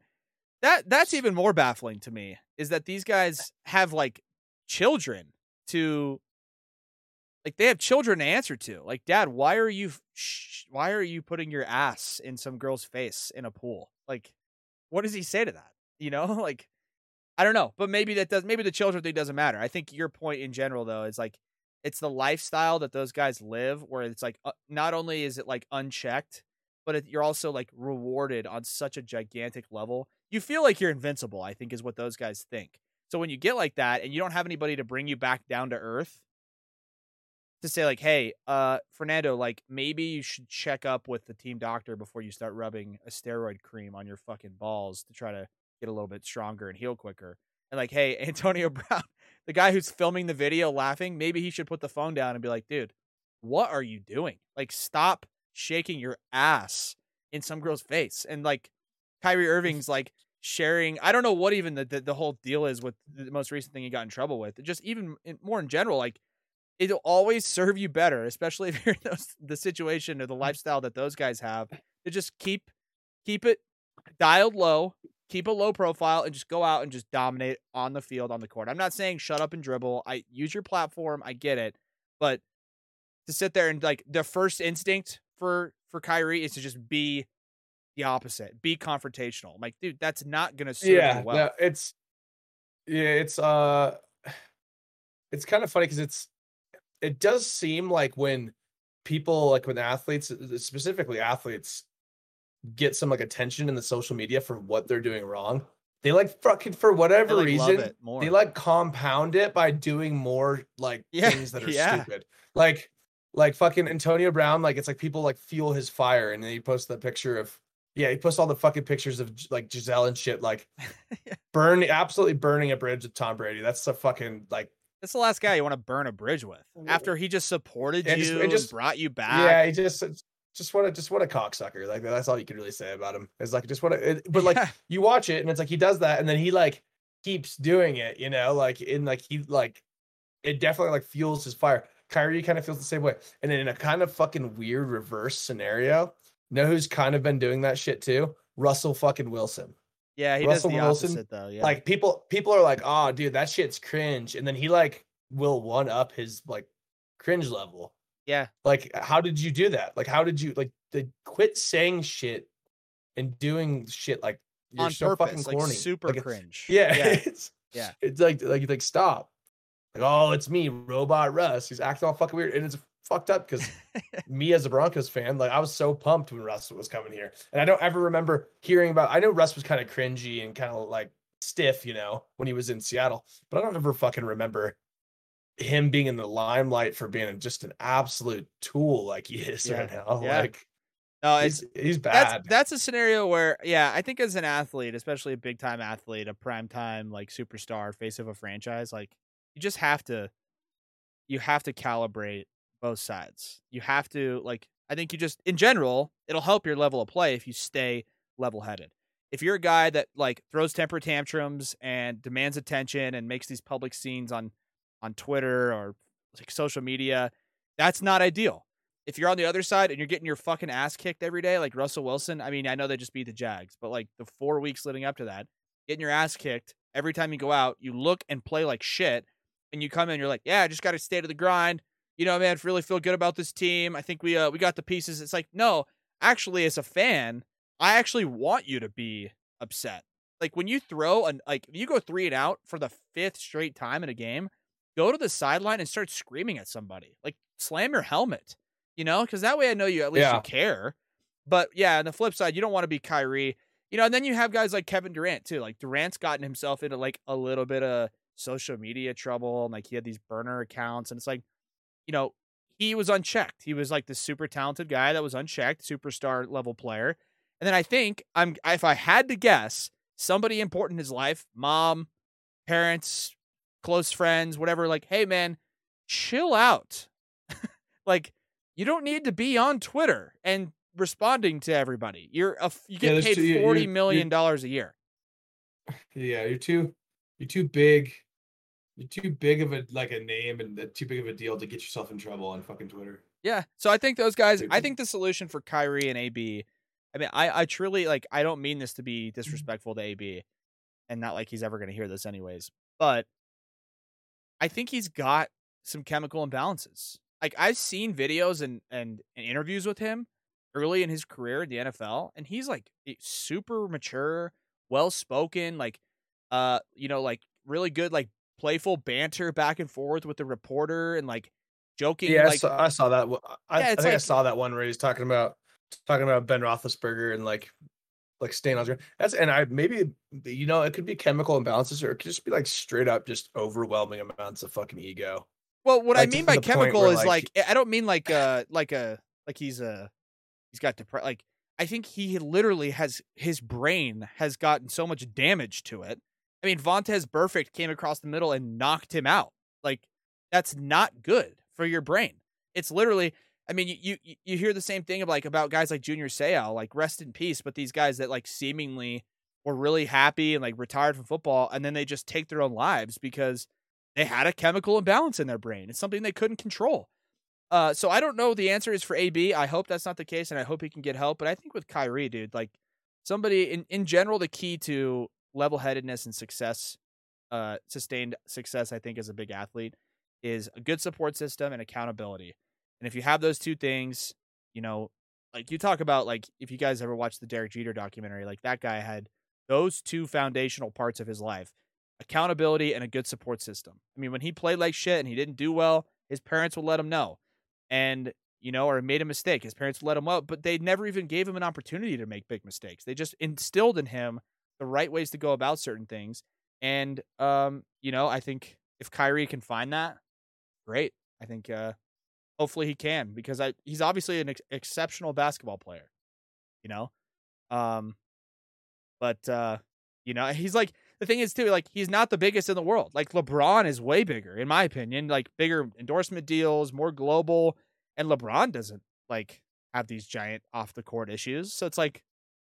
that that's even more baffling to me is that these guys have like children to like they have children to answer to like dad why are you sh- why are you putting your ass in some girl's face in a pool like what does he say to that? You know, *laughs* like I don't know, but maybe that does. Maybe the children thing doesn't matter. I think your point in general though is like it's the lifestyle that those guys live, where it's like uh, not only is it like unchecked, but it, you're also like rewarded on such a gigantic level. You feel like you're invincible. I think is what those guys think. So when you get like that and you don't have anybody to bring you back down to earth, to say like, hey, uh, Fernando, like maybe you should check up with the team doctor before you start rubbing a steroid cream on your fucking balls to try to get a little bit stronger and heal quicker. And like, hey, *laughs* Antonio Brown, the guy who's filming the video laughing, maybe he should put the phone down and be like, dude, what are you doing? Like, stop shaking your ass in some girl's face. And like, Kyrie Irving's like sharing, I don't know what even the, the, the whole deal is with the most recent thing he got in trouble with. Just even in, more in general, like, it'll always serve you better, especially *laughs* if you're in those, the situation or the mm. lifestyle that those guys have, to just keep keep it dialed low, keep a low profile, and just go out and just dominate on the field, on the court. I'm not saying shut up and dribble. I use your platform, I get it, but to sit there and like the first instinct for for Kyrie is to just be the opposite, be confrontational. I'm like, dude, that's not gonna serve yeah, you well. no, it's yeah, it's uh, *sighs* it's kind of funny because it's it does seem like when people like when athletes, specifically athletes, get some like attention in the social media for what they're doing wrong, they like fucking for whatever like, reason they like compound it by doing more like Yeah, things that are *laughs* yeah. stupid. Like like fucking Antonio Brown, like it's like people like fuel his fire, and then he posts the picture of yeah, he posts all the fucking pictures of like Gisele and shit, like *laughs* burn absolutely burning a bridge with Tom Brady. That's the fucking like That's the last guy you want to burn a bridge with after he just supported And you just- and, and just- brought you back. yeah, he just just what a just what a cocksucker. Like that's all you can really say about him. Is like just what a it, but like Yeah. *laughs* you watch it and it's like he does that and then he like keeps doing it, you know, like in like he like it definitely like fuels his fire. Kyrie kind of feels the same way. And then in a kind of fucking weird reverse scenario, know who's kind of been doing that shit too? Russell fucking Wilson. yeah, he Russell does the Wilson, opposite though. Yeah, Like people people are like, oh dude, that shit's cringe. And then he like will one up his like cringe level. Yeah, Like, how did you do that? Like, how did you like they quit saying shit and doing shit like you're on so purpose, fucking like corny. super Like, cringe. Yeah, *laughs* yeah, it's Yeah. It's like like like stop. Like, oh, it's me, robot Russ. He's acting all fucking weird, and it's fucked up because *laughs* me as a Broncos fan, like I was so pumped when Russ was coming here, and I don't ever remember hearing about. I know Russ was kind of cringy and kind of like stiff, you know, when he was in Seattle, but I don't ever fucking remember him being in the limelight for being just an absolute tool like he is Yeah. right now. *laughs* Yeah. Like no, he's he's that's bad. that's a scenario where yeah, I think as an athlete, especially a big time athlete, a prime time like superstar, face of a franchise, like you just have to you have to calibrate both sides. You have to like I think you just in general, it'll help your level of play if you stay level headed. If you're a guy that like throws temper tantrums and demands attention and makes these public scenes on on Twitter or like social media, that's not ideal. If you're on the other side and you're getting your fucking ass kicked every day, like Russell Wilson, I mean, I know they just beat the Jags, but like the four weeks leading up to that, getting your ass kicked every time you go out, you look and play like shit, and you come in, you're like, yeah, I just got to stay to the grind. You know, man, really feel good about this team. I think we uh we got the pieces. It's like, no, actually, as a fan, I actually want you to be upset. Like when you throw an like you go three and out for the fifth straight time in a game, go to the sideline and start screaming at somebody. Like slam your helmet, you know, because that way I know you at least Yeah. you care. But yeah, on the flip side, you don't want to be Kyrie, you know. And then you have guys like Kevin Durant too. Like Durant's gotten himself into like a little bit of social media trouble, and like he had these burner accounts, and it's like, you know, he was unchecked. He was like this super talented guy that was unchecked, superstar level player. And then I think I'm if I had to guess, somebody important in his life, mom, parents, close friends, whatever, like, hey man, chill out. *laughs* like, you don't need to be on Twitter and responding to everybody. You're a, you get there's paid two- forty you're- million dollars a year. Yeah, you're too you're too big. You're too big of a like a name and too big of a deal to get yourself in trouble on fucking Twitter. Yeah. So I think those guys. I think the solution for Kyrie and AB. I mean, I I truly like. I don't mean this to be Mm-hmm. disrespectful to AB, and not like he's ever going to hear this anyways. But I think he's got some chemical imbalances. Like I've seen videos and and, and interviews with him early in his career in the NFL, and he's like super mature, well spoken, like uh, you know, like really good, like playful banter back and forth with the reporter and like joking. Yeah, I, saw, I saw that. I, Yeah, I think I saw that one where he's talking about talking about Ben Roethlisberger and like like staying on. That's and I maybe you know it could be chemical imbalances or it could just be like straight up just overwhelming amounts of fucking ego. Well, what I Like, to mean by chemical is like- like I don't mean like uh like a like he's a he's got depression. Like I think he literally has his brain has gotten so much damage to it. I mean, Vontaze Burfict came across the middle and knocked him out. Like that's not good for your brain. It's literally. I mean, you you you hear the same thing of like about guys like Junior Seau, like rest in peace, but these guys that like seemingly were really happy and like retired from football, and then they just take their own lives because they had a chemical imbalance in their brain. It's something they couldn't control. Uh, so I don't know the answer is for AB. I hope that's not the case, and I hope he can get help. But I think with Kyrie, dude, like somebody in in general, the key to level headedness and success, uh, sustained success, I think, as a big athlete, is a good support system and accountability. And if you have those two things, you know, like you talk about, like if you guys ever watched the Derek Jeter documentary, like that guy had those two foundational parts of his life accountability and a good support system. I mean, when he played like shit and he didn't do well, his parents would let him know. And, you know, or made a mistake, his parents let him up, but they never even gave him an opportunity to make big mistakes. They just instilled in him the right ways to go about certain things. And, um, you know, I think if Kyrie can find that, great. I think, uh, hopefully he can because I, he's obviously an ex- exceptional basketball player, you know? Um, but, uh, you know, he's like, the thing is too, like he's not the biggest in the world. Like LeBron is way bigger, in my opinion. Like bigger endorsement deals, more global, and LeBron doesn't like have these giant off the court issues. So it's like,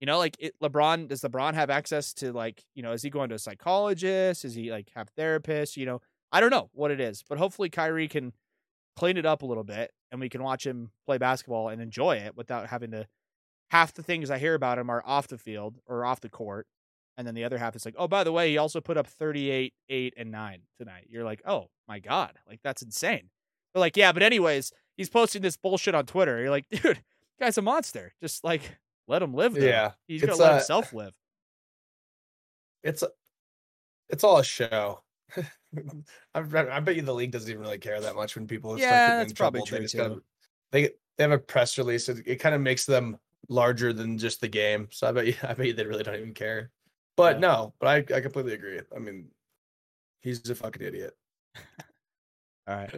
you know, like it, LeBron does LeBron have access to like, you know, is he going to a psychologist? Is he like have therapists? You know, I don't know what it is, but hopefully Kyrie can clean it up a little bit and we can watch him play basketball and enjoy it without having to. Half the things I hear about him are off the field or off the court and then the other half is like, oh, by the way, he also put up 38, 8, and 9 tonight. You're like, oh my God, like that's insane. They're like, yeah, but anyways, he's posting this bullshit on Twitter. You're like, *laughs* dude, guy's a monster. Just like let him live. There. Yeah, he's gonna it's, let uh, himself live. It's a, it's all a show. *laughs* *laughs* I, I bet you the league doesn't even really care that much when people start Yeah, getting that's in probably trouble. true, They just gotta, too. they they have a press release. It, it kind of makes them larger than just the game. So I bet you *laughs* I bet you they really don't even care. But Yeah. no, but I I completely agree. I mean, he's a fucking idiot. *laughs* All right.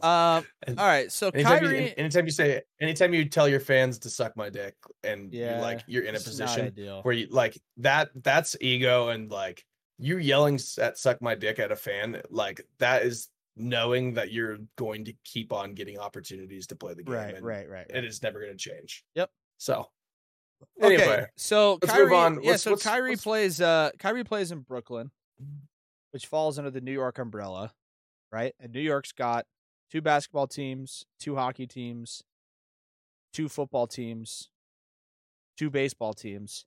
Um. And All right. So anytime, you, Kyrie. anytime you say anytime you tell your fans to suck my dick and yeah. you like you're in a this is not position where you like that that's ego and like you yelling at suck my dick at a fan like that is knowing that you're going to keep on getting opportunities to play the game Right. and Right. Right. it is never going to change Yep. so Okay, anyway so let's Kyrie, move on. Yeah, What's- so what's- Kyrie what's- plays. Uh, Kyrie plays in Brooklyn, which falls under the New York umbrella, right? And New York's got two basketball teams, two hockey teams, two football teams, two baseball teams,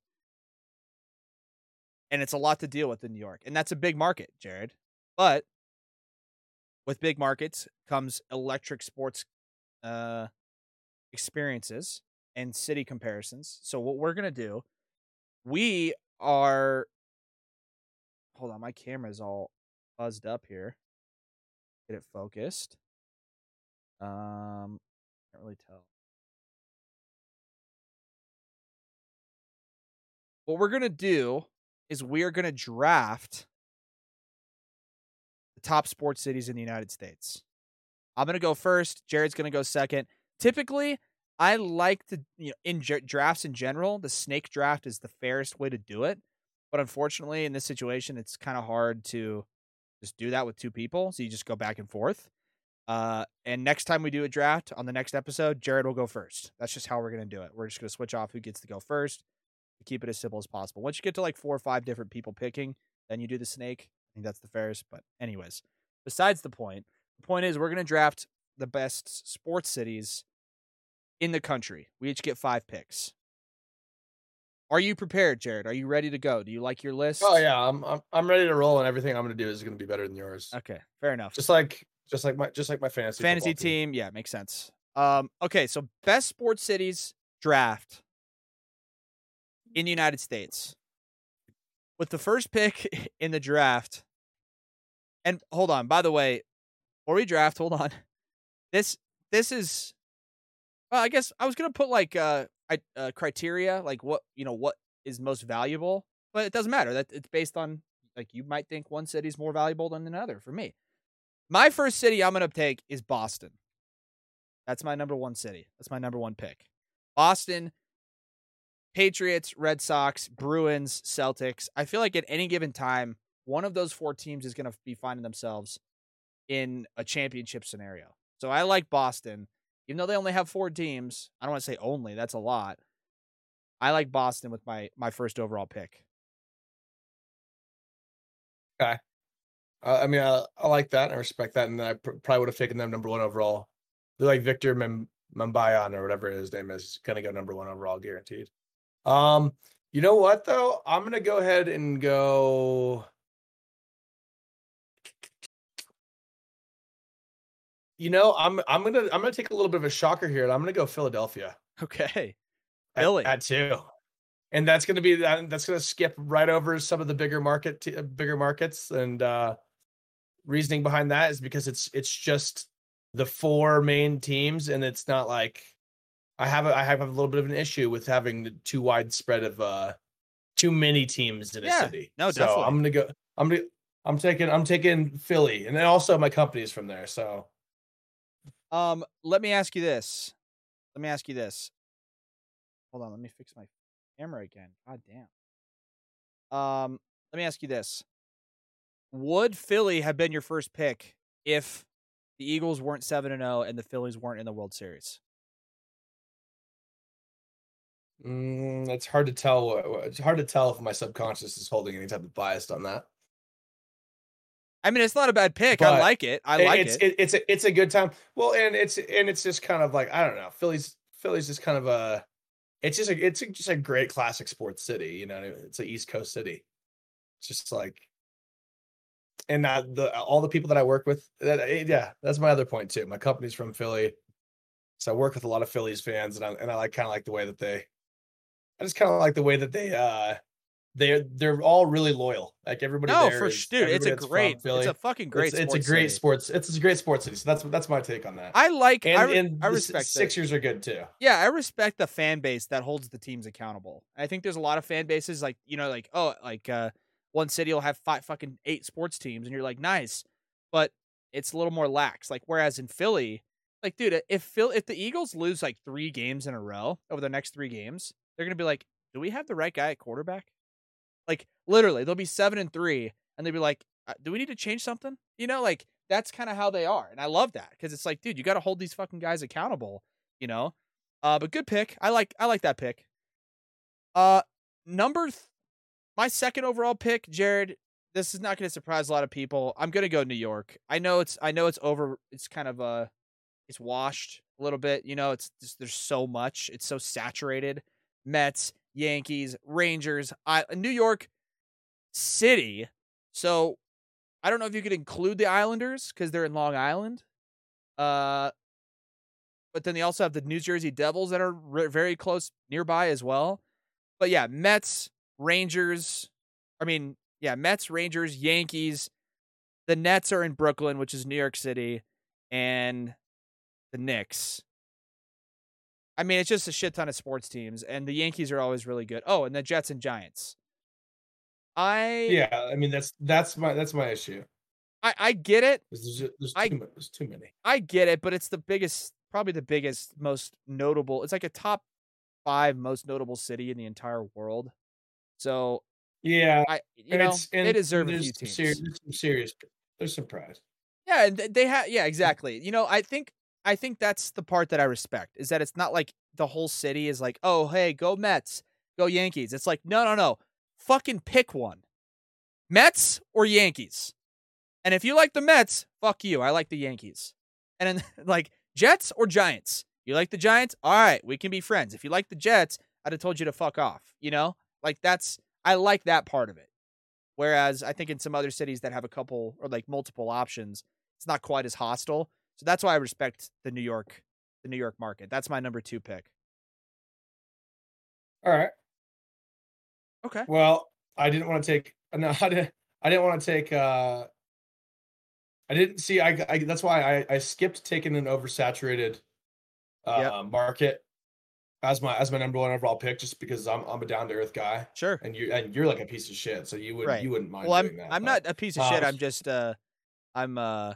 and it's a lot to deal with in New York, and that's a big market, Jared. But with big markets comes electric sports uh, experiences and city comparisons. So what we're gonna do, we are. Hold on, my camera's all buzzed up here. Get it focused. Um, can't really tell. What we're gonna do is we are gonna draft the top sports cities in the United States. I'm gonna go first. Jared's gonna go second. Typically, I like to, you know, in dra- drafts in general, the snake draft is the fairest way to do it. But unfortunately, in this situation, it's kind of hard to just do that with two people. So you just go back and forth. Uh, and next time we do a draft on the next episode, Jared will go first. That's just how we're going to do it. We're just going to switch off who gets to go first to keep it as simple as possible. Once you get to like four or five different people picking, then you do the snake. I think that's the fairest. But, anyways, besides the point, the point is we're going to draft the best sports cities in the country. We each get five picks. Are you prepared, Jared? Are you ready to go? Do you like your list? oh yeah I'm, I'm i'm ready to roll and everything i'm going to do is going to be better than yours Okay, fair enough. just like just like my just like my fantasy fantasy football team. Yeah, makes sense. Um, okay, so best sports cities draft in the United States. with the first pick *laughs* in the draft. And hold on, by the way, before we draft, hold on. *laughs* This this is well, I guess I was gonna put like uh, uh criteria, like what you know, what is most valuable, but it doesn't matter. That it's based on like you might think one city is more valuable than another. For me, my first city I'm gonna take is Boston. That's my number one city. That's my number one pick. Boston, Patriots, Red Sox, Bruins, Celtics. I feel like at any given time, one of those four teams is going to be finding themselves in a championship scenario. So I like Boston, even though they only have four teams. I don't want to say only; that's a lot. I like Boston with my my first overall pick. Okay, uh, I mean, I, I like that. I respect that, and I pr- probably would have taken them number one overall. They're like Victor Mem- Mambayan or whatever his name is, going to go number one overall, guaranteed. Um, you know what though? I'm gonna go ahead and go. You know, I'm I'm gonna I'm gonna take a little bit of a shocker here, and I'm gonna go Philadelphia. Okay, at, Philly at two, and that's gonna be that that's gonna skip right over some of the bigger market t- bigger markets, and uh reasoning behind that is because it's it's just the four main teams, and it's not like I have a, I have a little bit of an issue with having the too widespread of uh too many teams in a Yeah, city. no, so definitely. I'm gonna go. I'm gonna. I'm taking. I'm taking Philly, and then also my company is from there. So Um, let me ask you this. Let me ask you this. Hold on, let me fix my camera again. God damn. Um, let me ask you this. Would Philly have been your first pick if the Eagles weren't 7 and 0 and the Phillies weren't in the World Series? Mm, it's hard to tell. It's hard to tell if my subconscious is holding any type of bias on that. I mean, it's not a bad pick. I like it. I like it's, it. It's a it's a good time. Well, and it's and it's just kind of like I don't know. Philly's Philly's just kind of a. It's just a it's a, just a great classic sports city. You know, it's an East Coast city. It's just like, and uh, the all the people that I work with. That eh, yeah, that's my other point too. My company's from Philly, so I work with a lot of Phillies fans, and I and I like kind of like the way that they. I just kind of like the way that they uh they're they're all really loyal. Like everybody no, for is- dude, it's a great, it's a fucking great. It's, it's a great city. sports. It's a great sports city. So that's that's my take on that. I like. and I, re- and I respect. Sixers are good too. Yeah, I respect the fan base that holds the teams accountable. I think there's a lot of fan bases like you know, like oh, like uh, one city will have five fucking eight sports teams, and you're like, nice, but it's a little more lax. Like whereas in Philly, like dude, if Phil, if the Eagles lose like three games in a row over the next three games, they're gonna be like, do we have the right guy at quarterback? Like literally, they'll be seven and three, and they'll be like, uh, do we need to change something? You know, like that's kind of how they are, and I love that because it's like, dude, you got to hold these fucking guys accountable. You know, uh, but good pick. I like I like that pick. Uh, number th- my second overall pick, Jared. This is not going to surprise a lot of people. I'm going to go New York. I know it's I know it's over. It's kind of uh, it's washed a little bit. You know, it's just there's so much. It's so saturated. Mets, Yankees, Rangers, I, New York City. So I don't know if you could include the Islanders because they're in Long Island. Uh, but then they also have the New Jersey Devils that are re- very close nearby as well. But yeah, Mets, Rangers. I mean, yeah, Mets, Rangers, Yankees. The Nets are in Brooklyn, which is New York City, and the Knicks. I mean, it's just a shit ton of sports teams, and the Yankees are always really good. Oh, and the Jets and Giants. I Yeah, I mean that's that's my that's my issue. I, I get it. There's, I- too, there's too many. I get it, but it's the biggest, probably the biggest, most notable. It's like a top five most notable city in the entire world. So Yeah, I, you and know, it's and they deserve a few teams. Serious, there's some serious. There's some pride. Yeah, and they have. Yeah, exactly. You know, I think I think that's the part that I respect is that it's not like the whole city is like, oh, hey, go Mets, go Yankees. It's like, no, no, no, fucking pick one, Mets or Yankees. And if you like the Mets, fuck you. I like the Yankees. And then *laughs* like Jets or Giants. You like the Giants? All right, we can be friends. If you like the Jets, I'd have told you to fuck off. You know, like that's I like that part of it. Whereas I think in some other cities that have a couple or like multiple options, it's not quite as hostile. So that's why I respect the New York, the New York market. That's my number two pick. All right. Okay. Well, I didn't want to take *laughs* no, I didn't I didn't want to take uh I didn't see I, I that's why I I skipped taking an oversaturated uh Yep. market as my as my number one overall pick just because I'm I'm a down to earth guy Sure. and you and you're like a piece of shit so you would Right. you wouldn't mind Well, I'm that. I'm but- not a piece of shit. uh, I'm just uh, I'm uh,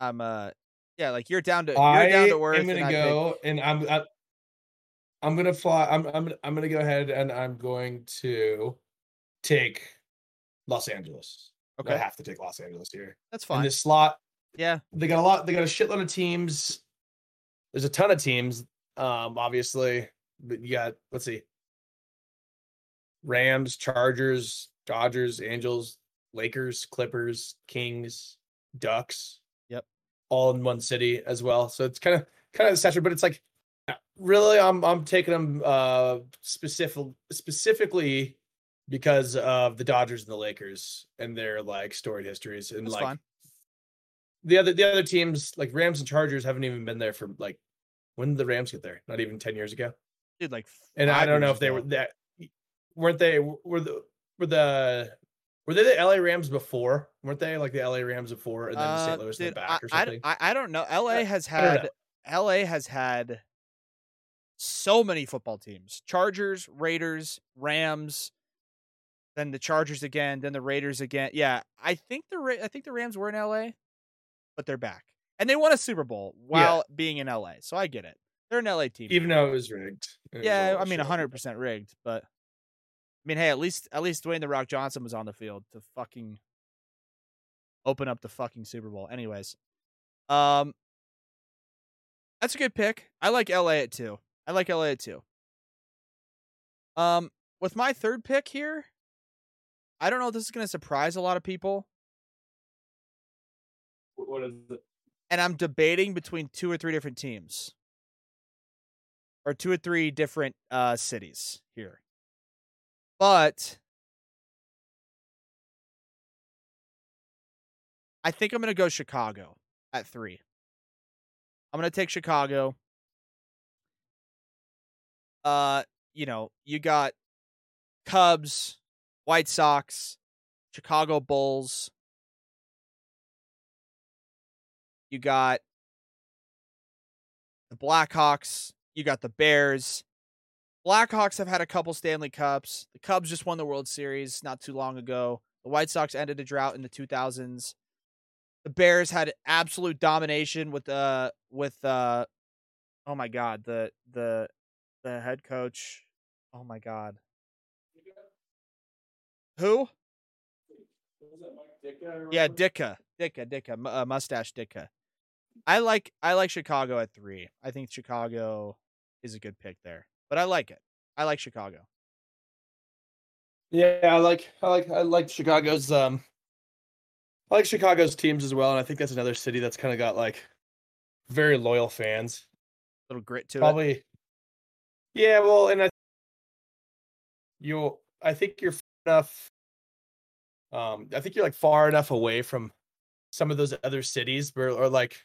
I'm uh, yeah, like you're down to you're I down to earth. am gonna I pick- go and I'm I, I'm gonna fly I'm I'm I'm gonna go ahead and I'm going to take Los Angeles. Okay, I have to take Los Angeles here. that's In fine. this slot, yeah, they got a lot. They got a shitload of teams. There's a ton of teams. Um, obviously, but you got let's see, Rams, Chargers, Dodgers, Angels, Lakers, Clippers, Kings, Ducks. All in one city as well. So it's kind of kind of saturated, but it's like really, I'm I'm taking them uh specific specifically because of the Dodgers and the Lakers and their like storied histories and that's like fine. the other the other teams like Rams and Chargers haven't even been there for like when did the Rams get there? Not even ten years ago. Dude, like, And I don't know if they were that weren't they were the were the were they the LA Rams before? Weren't they like the LA Rams before and then the Uh, St. Louis in the dude, back or I, I, something? I, I don't know. LA has had LA has had so many football teams: Chargers, Raiders, Rams, then the Chargers again, then the Raiders again. Yeah, I think the Ra- I think the Rams were in LA, but they're back and they won a Super Bowl while being in LA. So I get it. They're an LA team. Even though it was rigged. It yeah, all I mean, hundred percent rigged, but mean, hey, at least at least Dwayne the Rock Johnson was on the field to fucking open up the fucking Super Bowl. Anyways, um, that's a good pick. I like LA at two. I like LA at two. Um, with my third pick here, I don't know if this is gonna surprise a lot of people, What- What is it? and I'm debating between two or three different teams. Or two or three different uh cities here. But I think I'm gonna go Chicago at three. I'm gonna take Chicago. Uh, you know, you got Cubs, White Sox, Chicago Bulls. You got the Blackhawks. You got the Bears. Blackhawks have had a couple Stanley Cups. The Cubs just won the World Series not too long ago. The White Sox ended a drought in the 2000s. The Bears had absolute domination with uh with uh oh my god, the the the head coach. Oh my god. Who? Yeah, Ditka, Ditka, Ditka, uh, mustache Ditka. I like I like Chicago at three. I think Chicago is a good pick there, but I like it. I like Chicago. Yeah, I like I like I like Chicago's um I like Chicago's teams as well, and I think that's another city that's kind of got like very loyal fans. A little grit to it. Probably. Yeah, well, and I you I think you're far enough um I think you're like far enough away from some of those other cities where or like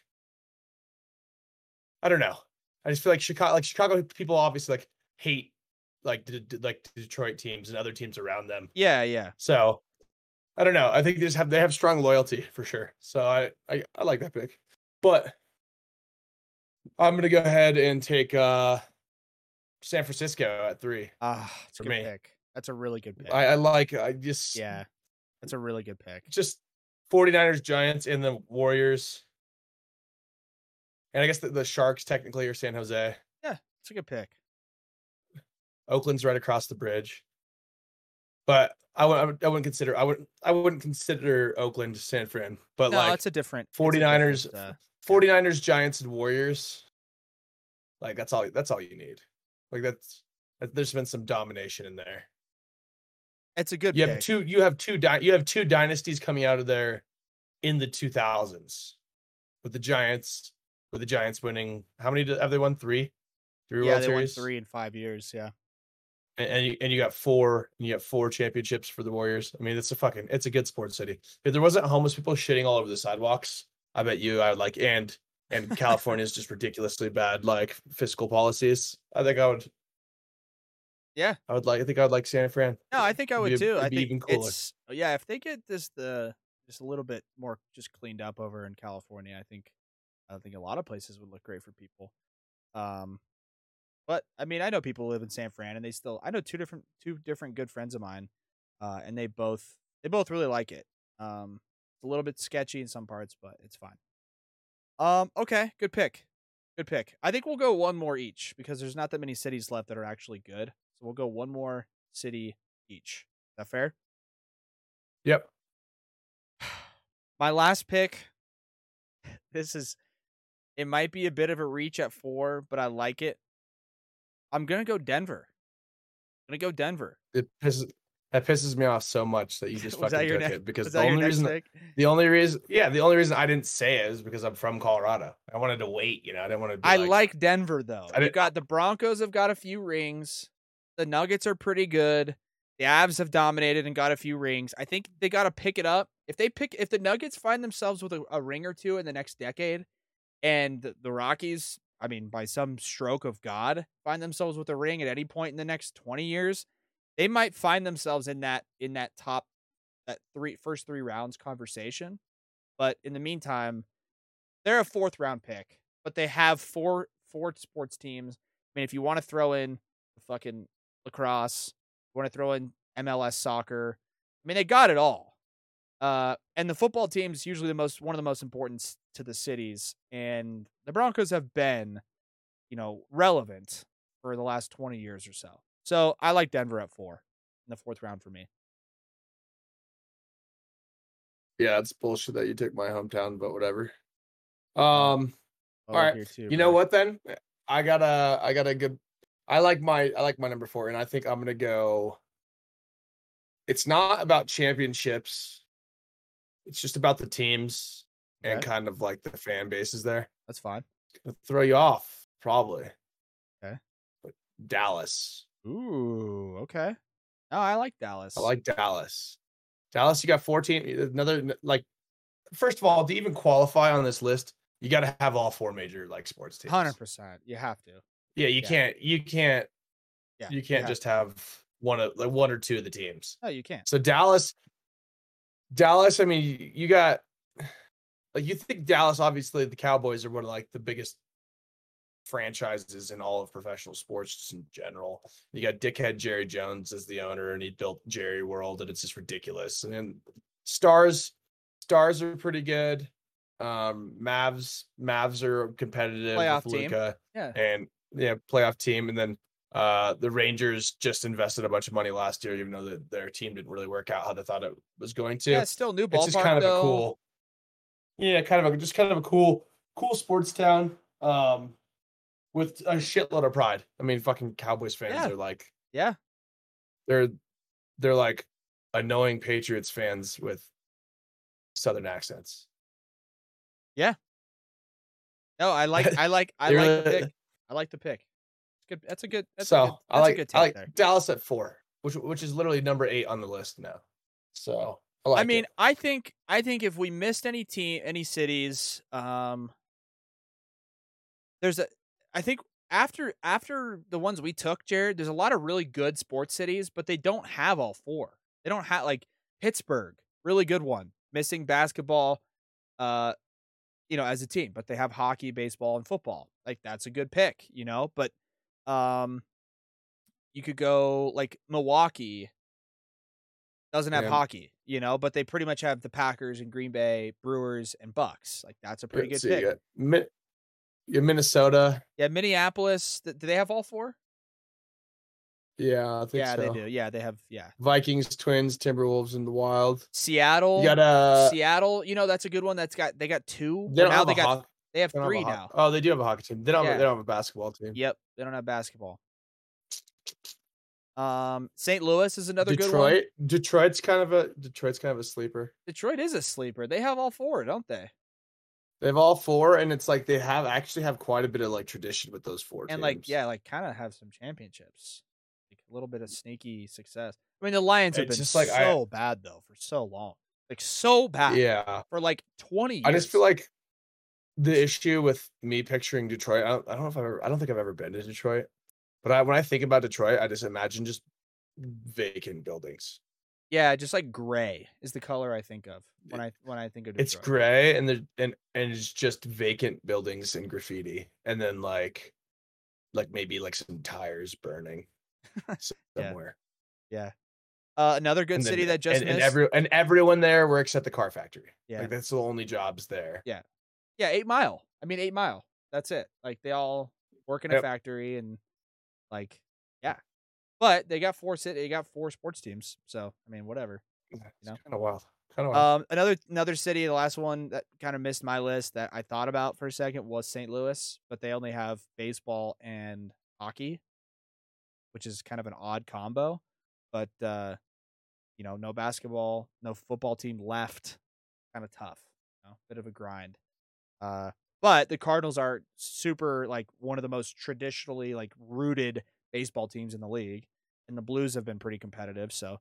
I don't know. I just feel like Chicago like Chicago people obviously like hate like the, like the Detroit teams and other teams around them. Yeah, yeah. So I don't know. I think they just have they have strong loyalty for sure. So I I, I like that pick. But I'm gonna go ahead and take uh San Francisco at three. Ah, it's a good me. pick. That's a really good pick. I, I like I just yeah, that's a really good pick. just 49ers, Giants, and the Warriors. And I guess the, the Sharks technically are San Jose. Yeah, it's a good pick. Oakland's right across the bridge. But I would I would- I wouldn't consider I wouldn't I wouldn't consider Oakland San Fran. But no, like it's a different it's a 49ers different, uh, 49ers, Giants, and Warriors. Like that's all that's all you need. Like that's there's been some domination in there. it's a good You pick. have two you have two dy- you have two dynasties coming out of there in the 2000s with the Giants with the Giants winning how many do- have they won 3? 3 yeah, World they won three in five years. Yeah, And, and you and you got four and you got four championships for the Warriors. I mean, it's a fucking it's a good sports city. If there wasn't homeless people shitting all over the sidewalks, I bet you I would like and and California's just ridiculously bad like fiscal policies. I think I would Yeah. I would like. I think I would like San Fran. No, I think I would be- too. I be think even cooler. it's yeah. If they get this the just a little bit more just cleaned up over in California, I think I don't think a lot of places would look great for people. Um, but I mean, I know people who live in San Fran, and they still. I know two different two different good friends of mine, uh, and they both they both really like it. Um, it's a little bit sketchy in some parts, but it's fine. Um, okay, good pick, good pick. I think we'll go one more each because there's not that many cities left that are actually good. So we'll go one more city each. Is that fair? Yep. *sighs* My last pick. *sighs* This is it might be a bit of a reach at four, but I like it. I'm gonna go Denver. I'm gonna go Denver. It pisses that pisses me off so much that you just *laughs* fucking took next- it because the only reason pick? the only reason yeah the only reason I didn't say it is because I'm from Colorado. I wanted to wait. You know, I didn't want to. I like, like Denver though. I got the Broncos have got a few rings. The Nuggets are pretty good. The Avs have dominated and got a few rings. I think they got to pick it up. If they pick, if the Nuggets find themselves with a, a ring or two in the next decade, and the- Rockies, I mean, by some stroke of God, find themselves with a ring at any point in the next twenty years, they might find themselves in that in that top that three first three rounds conversation. But in the meantime, they're a fourth round pick, but they have four four sports teams. I mean, if you want to throw in fucking lacrosse, you want to throw in MLS soccer. I mean, they got it all. Uh, and the football team's usually the most one of the most important to the cities, and the Broncos have been, you know, relevant for the last twenty years or so. So I like Denver at four in the fourth round for me. Yeah, it's bullshit that you took my hometown, but whatever. Um. I'll All right, too, You know what then? I got a I got a good I like my I like my number 4 and I think I'm going to go It's not about championships. It's just about the teams and Okay. kind of like the fan bases there. That's fine. It'll throw you off probably. Okay. But Dallas. Ooh, okay. Oh, I like Dallas. I like Dallas. Dallas you got 14 another like first of all to even qualify on this list, you got to have all four major like sports teams. hundred percent. You have to. Yeah, you Yeah. can't you can't Yeah, you can't have just to. have one of like one or two of the teams. No, you can't. So Dallas, Dallas. I mean, you- got like you think Dallas. Obviously, the Cowboys are one of like the biggest franchises in all of professional sports just in general. You got dickhead Jerry Jones as the owner, and he built Jerry World, and it's just ridiculous. And then stars, stars are pretty good. Um, Mavs, Mavs are competitive. Playoff with team. Yeah. and yeah, playoff team. And then uh the Rangers just invested a bunch of money last year, even though the, their team didn't really work out how they thought it was going to. Yeah, it's still new ballpark it's just kind of though. a cool, yeah, kind of a just kind of a cool, cool sports town. Um, with a shitload of pride. I mean, fucking Cowboys fans Yeah. are like, Yeah. they're they're like annoying Patriots fans with southern accents. Yeah. No, I like I like I *laughs* like the pick. I like the pick. Good. That's a good that's so a good, I like a good I like there. Dallas at four, which which is literally number eight on the list now. So I, like I mean, it. I think I think if we missed any team, any cities, um, there's a. I think after after the ones we took, Jared, there's a lot of really good sports cities, but they don't have all four. They don't have like Pittsburgh, really good one, missing basketball, uh, you know, as a team, but they have hockey, baseball, and football. Like that's a good pick, you know. But, um, you could go like Milwaukee doesn't have Yeah. hockey, you know, but they pretty much have the Packers and Green Bay, Brewers and Bucks. Like that's a pretty Let's good see, pick. you got Mi- you Minnesota. Yeah, Minneapolis. th- Do they have all four? Yeah, I think Yeah, so. they do. Yeah, they have. Yeah, Vikings, Twins, Timberwolves, and the Wild. Seattle. You got uh, Seattle. You know, that's a good one. That's got they got two. they now have they got hockey. They have they have three ho- now. Oh, they do have a hockey team. They don't. Yeah. Have, they don't have a basketball team. Yep, they don't have basketball. Um, St. Louis is another good one. Detroit. Detroit's kind of a Detroit's kind of a sleeper. Detroit is a sleeper. They have all four, don't they? They have all four, and it's like they have actually have quite a bit of like tradition with those four. And like, yeah, like kind of have some championships, like a little bit of sneaky success. I mean, the Lions have It's been just like I- so bad though for so long, like so bad. yeah. for like twenty. years. I just feel like the issue with me picturing Detroit. I don't, I don't know if I've ever. I don't think I've ever been to Detroit. But I, when I think about Detroit, I just imagine just vacant buildings. Yeah, just like gray is the color I think of when I when I think of Detroit. It's gray and the and and it's just vacant buildings and graffiti, and then like like maybe like some tires burning *laughs* somewhere. Yeah. Uh, another good then- city that just and, and every and everyone there works at the car factory. Yeah. like that's the only jobs there. yeah, Eight Mile. I mean, Eight Mile. That's it. Like they all work in a Yep. factory and like yeah. But they got four city. They got four sports teams. So I mean, whatever. It's know? kind of wild. Kind of wild. Um, another another city, the last one that kind of missed my list that I thought about for a second was St. Louis, but they only have baseball and hockey, which is kind of an odd combo. But uh, you know, no basketball, no football team left. Kind of tough. You know, bit of a grind. Uh, but the Cardinals are super like one of the most traditionally like rooted baseball teams in the league, and the Blues have been pretty competitive. So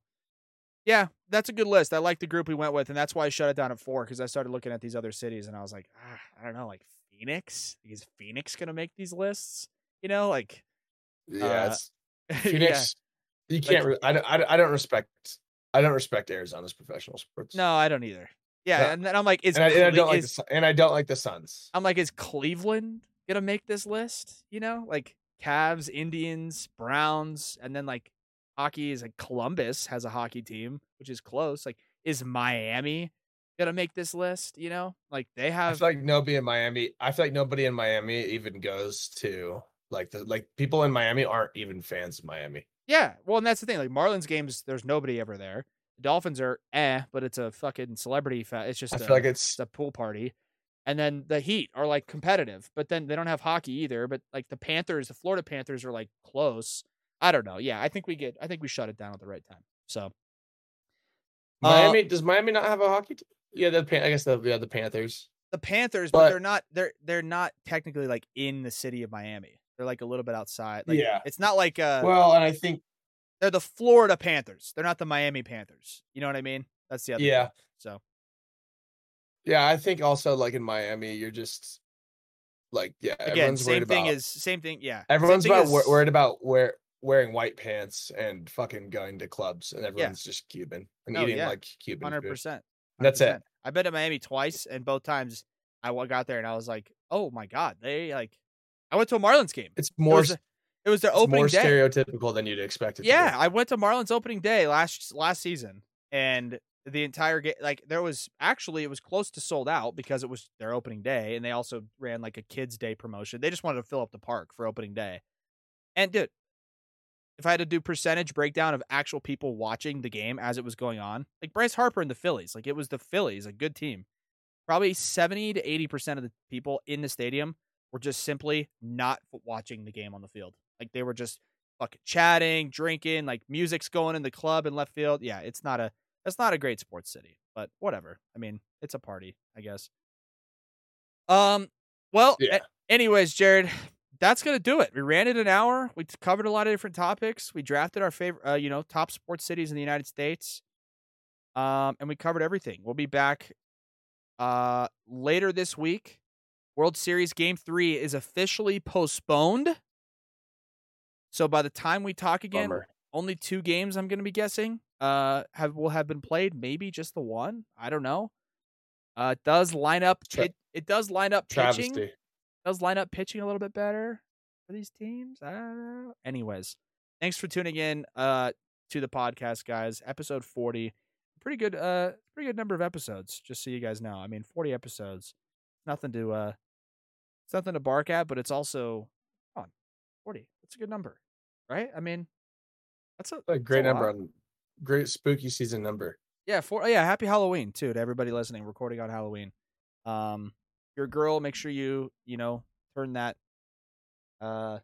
yeah, that's a good list. I like the group we went with, and that's why I shut it down at four because I started looking at these other cities, and I was like, ah, I don't know, like Phoenix. Is Phoenix gonna make these lists? You know, like yeah, uh, it's, *laughs* yeah, Phoenix. You can't. re- I don't. I don't- I don't respect. I don't respect Arizona's professional sports. no, I don't either. Yeah, No. and then I'm like, is, and I, and I don't like. The, is- and I don't like the Suns. I'm like, is Cleveland gonna make this list? You know, like Cavs, Indians, Browns, and then like hockey is like Columbus has a hockey team, which is close. Like, is Miami gonna make this list? You know, like they I have. feel like nobody in Miami. I feel like nobody in Miami even goes to like the like people in Miami aren't even fans of Miami. Yeah, well, and that's the thing. Like Marlins games, there's nobody ever there. The Dolphins are eh, but it's a fucking celebrity. Fa- it's just I a, feel like it's it's a pool party. And then the Heat are like competitive, but then they don't have hockey either. But like the Panthers, the Florida Panthers are like close. I don't know. Yeah, I think we get. I think we shut it down at the right time. So Uh, Miami. does Miami not have a hockey team? Yeah, the Pan- I guess the yeah the Panthers. the Panthers, but, But- they're not. They're they're not technically like in the city of Miami. They're like a little bit outside. Like, Yeah. it's not like uh, well, and I think they're the Florida Panthers. They're not the Miami Panthers. You know what I mean? That's the other. Yeah. So yeah, I think also like in Miami, you're just like yeah. again, everyone's same worried thing about, is same thing. Yeah, everyone's about wor- worried about wear, wearing white pants and fucking going to clubs, and everyone's just Cuban and Oh, eating yeah. like Cuban Hundred percent. That's it. I've been to Miami twice, and both times I got there and I was like, "Oh my god!" They like, I went to a Marlins game. It's It more was, it was their it's opening more day. stereotypical than you'd expect it. Yeah, I went to Marlins opening day last last season, and the entire game, like there was actually it was close to sold out because it was their opening day, and they also ran like a kids' day promotion. They just wanted to fill up the park for opening day, and dude, if I had to do percentage breakdown of actual people watching the game as it was going on, like Bryce Harper and the Phillies, like it was the Phillies, a good team. Probably seventy to eighty percent of the people in the stadium were just simply not watching the game on the field. Like they were just fucking chatting, drinking, like music's going in the club in left field. Yeah, it's not a it's not a great sports city, but whatever. I mean, it's a party, I guess. Um, well, Yeah. a- anyways, Jared, that's gonna do it. We ran it an hour. We covered a lot of different topics. We drafted our favorite, uh, you know, top sports cities in the United States. Um, and we covered everything. We'll be back uh later this week. World Series Game Three is officially postponed. So by the time we talk again, Bummer. only two games I'm going to be guessing uh have will have been played maybe just the one i don't know. Uh it does line up Tra- it, it does line up pitching does line up pitching a little bit better for these teams i don't know. Anyways thanks for tuning in uh to the podcast guys. Episode 40 pretty good uh pretty good number of episodes just so you guys know. I mean 40 episodes nothing to uh it's nothing to bark at but it's also come on 40 that's a good number right i mean that's a A great a number on great spooky season number. Yeah, for oh, yeah, happy Halloween too to everybody listening. Recording on Halloween. Um, your girl, make sure you you know turn that uh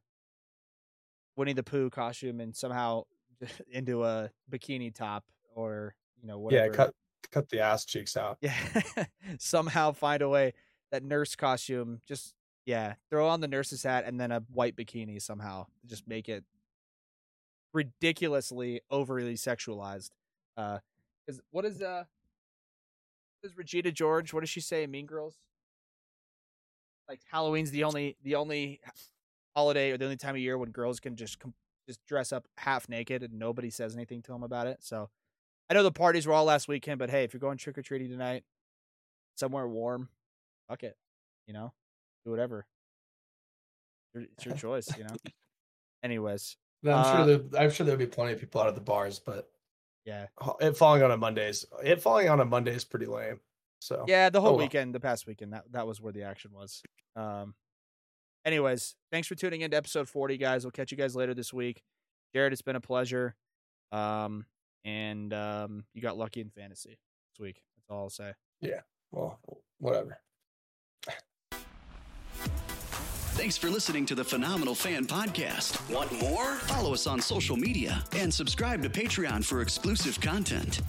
Winnie the Pooh costume and somehow *laughs* into a bikini top or you know whatever. Yeah, cut cut the ass cheeks out. Yeah, *laughs* somehow find a way that nurse costume. Just yeah, throw on the nurse's hat and then a white bikini somehow. Just make it ridiculously overly sexualized. Uh, is what is uh, is Regina George? What does she say? Mean Girls. Like Halloween's the only the only holiday or the only time of year when girls can just com- just dress up half naked and nobody says anything to them about it. So I know the parties were all last weekend, but hey, if you're going trick or treating tonight, somewhere warm, fuck it, you know, do whatever. It's your *laughs* choice, you know. Anyways, I'm Uh, sure there, I'm sure there'll be plenty of people out at the bars, but yeah, it falling on a Monday is it falling on a Monday is pretty lame. So yeah, the whole Oh, well. weekend, the past weekend, that that was where the action was. Um, anyways, thanks for tuning in to episode 40, guys. We'll catch you guys later this week. Jared, it's been a pleasure. Um, and um, you got lucky in fantasy this week. That's all I'll say. Yeah. Well, whatever. Thanks for listening to the Phenomenal Fan Podcast. Want more? Follow us on social media and subscribe to Patreon for exclusive content.